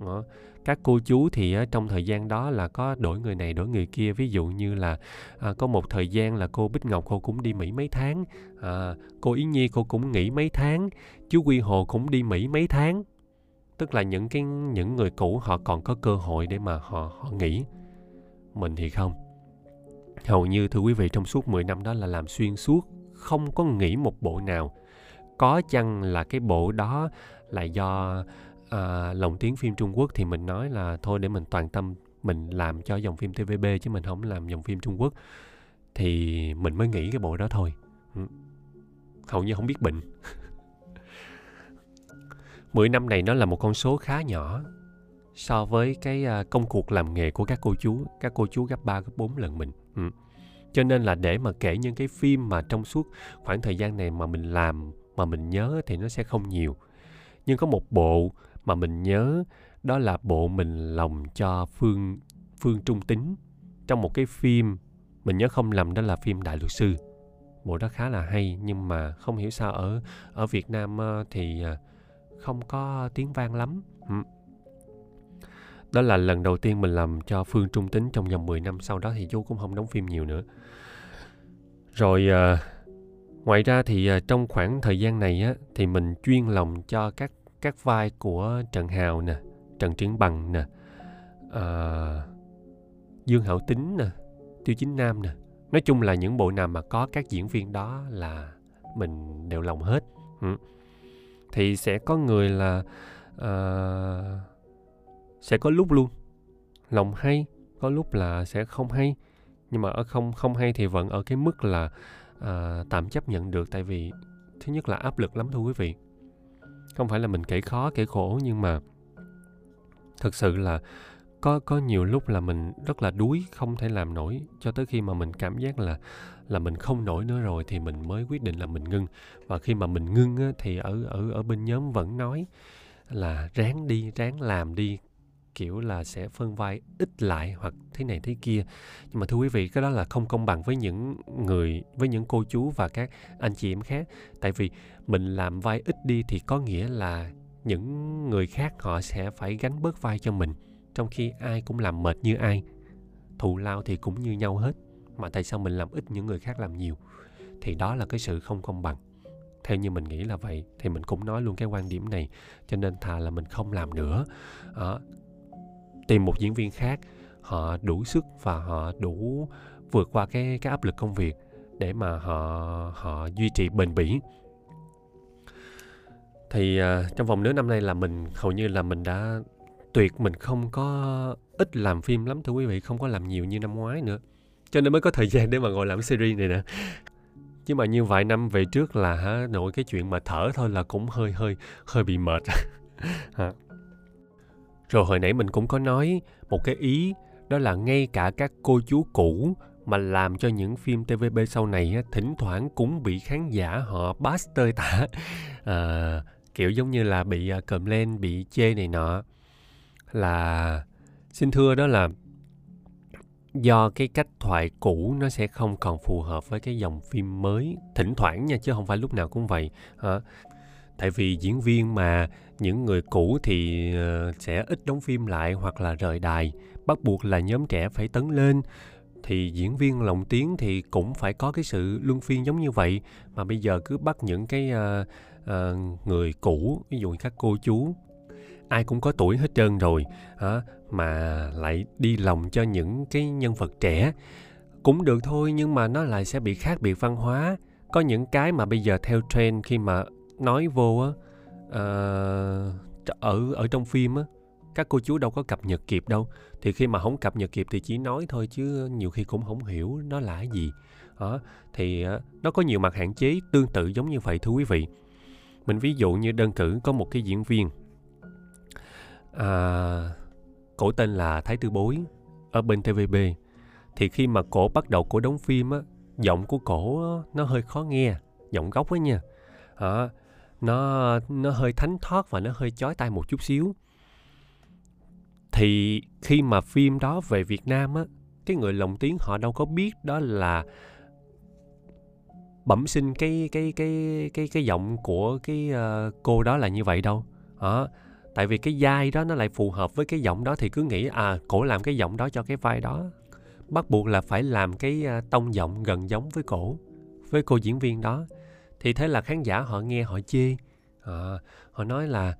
Đó. Các cô chú thì trong thời gian đó là có đổi người này đổi người kia. Ví dụ như là à, có một thời gian là cô Bích Ngọc cô cũng đi Mỹ mấy tháng. À, cô Yến Nhi cô cũng nghỉ mấy tháng. Chú Quy Hồ cũng đi Mỹ mấy tháng. Tức là những cái những người cũ họ còn có cơ hội để mà họ họ nghỉ. Mình thì không. Hầu như thưa quý vị trong suốt 10 năm đó là làm xuyên suốt không có nghỉ một bộ nào. Có chăng là cái bộ đó là do à, lồng tiếng phim Trung Quốc thì mình nói là thôi để mình toàn tâm mình làm cho dòng phim TVB chứ mình không làm dòng phim Trung Quốc thì mình mới nghĩ cái bộ đó thôi ừ. hầu như không biết bệnh 10 năm này nó là một con số khá nhỏ so với cái ờ, công cuộc làm nghề của các cô chú. Các cô chú gấp 3, gấp 4 lần mình. Ừ. Cho nên là để mà kể những cái phim mà trong suốt khoảng thời gian này mà mình làm mà mình nhớ thì nó sẽ không nhiều. Nhưng có một bộ mà mình nhớ đó là bộ mình lòng cho Phương Phương Trung Tính trong một cái phim, mình nhớ không lầm đó là phim Đại luật sư. Bộ đó khá là hay nhưng mà không hiểu sao ở ở Việt Nam ờ, thì ờ, không có tiếng vang lắm. Đó là lần đầu tiên mình làm cho Phương Trung Tính trong vòng 10 năm sau đó thì chú cũng không đóng phim nhiều nữa. Rồi ờ, ngoài ra thì trong khoảng thời gian này á, thì mình chuyên lòng cho các các vai của Trần Hào nè, Trần Triển Bằng nè, à, Dương Hảo Tính nè, Tiêu Chính Nam nè. Nói chung là những bộ nào mà có các diễn viên đó là mình đều lòng hết. Ừ. Thì sẽ có người là à, sẽ có lúc luôn. Lòng hay có lúc là sẽ không hay. Nhưng mà ở không không hay thì vẫn ở cái mức là à, tạm chấp nhận được. Tại vì thứ nhất là áp lực lắm thưa quý vị không phải là mình kể khó kể khổ nhưng mà thật sự là có có nhiều lúc là mình rất là đuối không thể làm nổi. Cho tới khi mà mình cảm giác là là mình không nổi nữa rồi thì mình mới quyết định là mình ngưng. Và khi mà mình ngưng á, thì ở ở ở bên nhóm vẫn nói là ráng đi ráng làm đi kiểu là sẽ phân vai ít lại hoặc thế này thế kia. Nhưng mà thưa quý vị cái đó là không công bằng với những người với những cô chú và các anh chị em khác. Tại vì mình làm vai ít đi thì có nghĩa là những người khác họ sẽ phải gánh bớt vai cho mình trong khi ai cũng làm mệt như ai. Thù lao thì cũng như nhau hết mà tại sao mình làm ít những người khác làm nhiều? Thì đó là cái sự không công bằng. Theo như mình nghĩ là vậy thì mình cũng nói luôn cái quan điểm này cho nên thà là mình không làm nữa. À, tìm một diễn viên khác họ đủ sức và họ đủ vượt qua cái cái áp lực công việc để mà họ họ duy trì bền bỉ thì uh, trong vòng nửa năm nay là mình hầu như là mình đã tuyệt mình không có ít làm phim lắm thưa quý vị không có làm nhiều như năm ngoái nữa. Cho nên mới có thời gian để mà ngồi làm series này nè. Chứ mà như vài năm về trước là hả nội cái chuyện mà thở thôi là cũng hơi hơi hơi bị mệt. Rồi hồi nãy mình cũng có nói một cái ý đó là ngay cả các cô chú cũ mà làm cho những phim TVB sau này á, thỉnh thoảng cũng bị khán giả họ bass tơi tả. À, kiểu giống như là bị à, uh, cầm lên bị chê này nọ. Là xin thưa đó là do cái cách thoại cũ nó sẽ không còn phù hợp với cái dòng phim mới thỉnh thoảng nha chứ không phải lúc nào cũng vậy. Hả tại vì diễn viên mà những người cũ thì ờ, sẽ ít đóng phim lại hoặc là rời đài. Bắt buộc là nhóm trẻ phải tấn lên thì diễn viên lồng tiếng thì cũng phải có cái sự luân phiên giống như vậy. Mà bây giờ cứ bắt những cái uh, uh, người cũ ví dụ các cô chú ai cũng có tuổi hết trơn rồi hả mà lại đi lòng cho những cái nhân vật trẻ cũng được thôi nhưng mà nó lại sẽ bị khác biệt văn hóa. Có những cái mà bây giờ theo trend khi mà nói vô á uh, ở ở trong phim á các cô chú đâu có cập nhật kịp đâu. Thì khi mà không cập nhật kịp thì chỉ nói thôi chứ nhiều khi cũng không hiểu nó là cái gì. Đó thì ờ, nó có nhiều mặt hạn chế tương tự giống như vậy thưa quý vị. Mình ví dụ như đơn cử có một cái diễn viên à, cổ tên là Thái Tư Bối ở bên TVB thì khi mà cổ bắt đầu cổ đóng phim á giọng của cổ nó hơi khó nghe giọng gốc á nha. À, nó nó hơi thánh thoát và nó hơi chói tai một chút xíu thì khi mà phim đó về Việt Nam á cái người lồng tiếng họ đâu có biết đó là bẩm sinh cái cái cái cái cái giọng của cái uh, cô đó là như vậy đâu. Đó tại vì cái giai đó nó lại phù hợp với cái giọng đó thì cứ nghĩ à cổ làm cái giọng đó cho cái vai đó. Bắt buộc là phải làm cái uh, tông giọng gần giống với cổ với cô diễn viên đó. Thì thế là khán giả họ nghe họ chê. À, họ nói là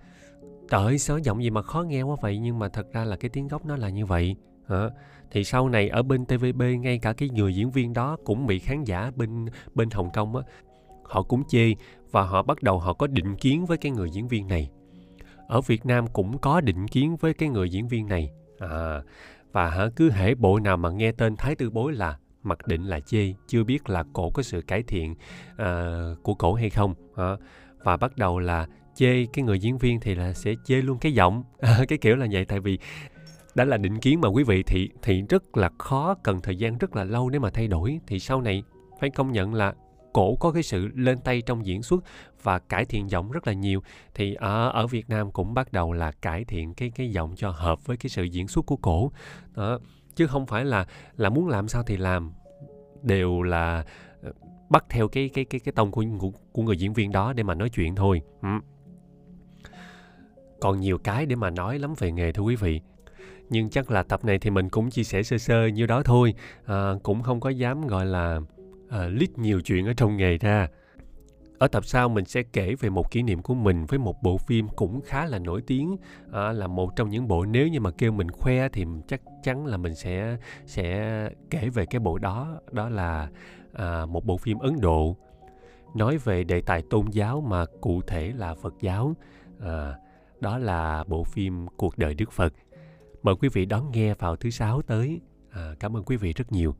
trời ơi sao giọng gì mà khó nghe quá vậy? Nhưng mà thật ra là cái tiếng gốc nó là như vậy. Hả? Thì sau này ở bên TVB ngay cả cái người diễn viên đó cũng bị khán giả bên bên Hồng Kông á họ cũng chê và họ bắt đầu họ có định kiến với cái người diễn viên này. Ở Việt Nam cũng có định kiến với cái người diễn viên này. À, và hả cứ hễ bộ nào mà nghe tên Thái Tư Bối là mặc định là chê chưa biết là cổ có sự cải thiện uh, của cổ hay không uh, và bắt đầu là chê cái người diễn viên thì là sẽ chê luôn cái giọng. Ờ, cái kiểu là vậy tại vì đã là định kiến mà quý vị thì thì rất là khó cần thời gian rất là lâu để mà thay đổi. Thì sau này phải công nhận là cổ có cái sự lên tay trong diễn xuất và cải thiện giọng rất là nhiều. Thì ở ở Việt Nam cũng bắt đầu là cải thiện cái cái giọng cho hợp với cái sự diễn xuất của cổ. Đó chứ không phải là là muốn làm sao thì làm. Đều là ờ, bắt theo cái cái cái cái tông của của, của người diễn viên đó để mà nói chuyện thôi. Ừ còn nhiều cái để mà nói lắm về nghề thưa quý vị. Nhưng chắc là tập này thì mình cũng chia sẻ sơ sơ như đó thôi. À, cũng không có dám gọi là à, lít nhiều chuyện ở trong nghề ra. Ở tập sau mình sẽ kể về một kỷ niệm của mình với một bộ phim cũng khá là nổi tiếng à, là một trong những bộ. Nếu như mà kêu mình khoe thì chắc chắn là mình sẽ sẽ kể về cái bộ đó. Đó là à, một bộ phim Ấn Độ. Nói về đề tài tôn giáo mà cụ thể là Phật giáo. À, đó là bộ phim Cuộc đời Đức Phật. Mời quý vị đón nghe vào thứ sáu tới. À, cảm ơn quý vị rất nhiều.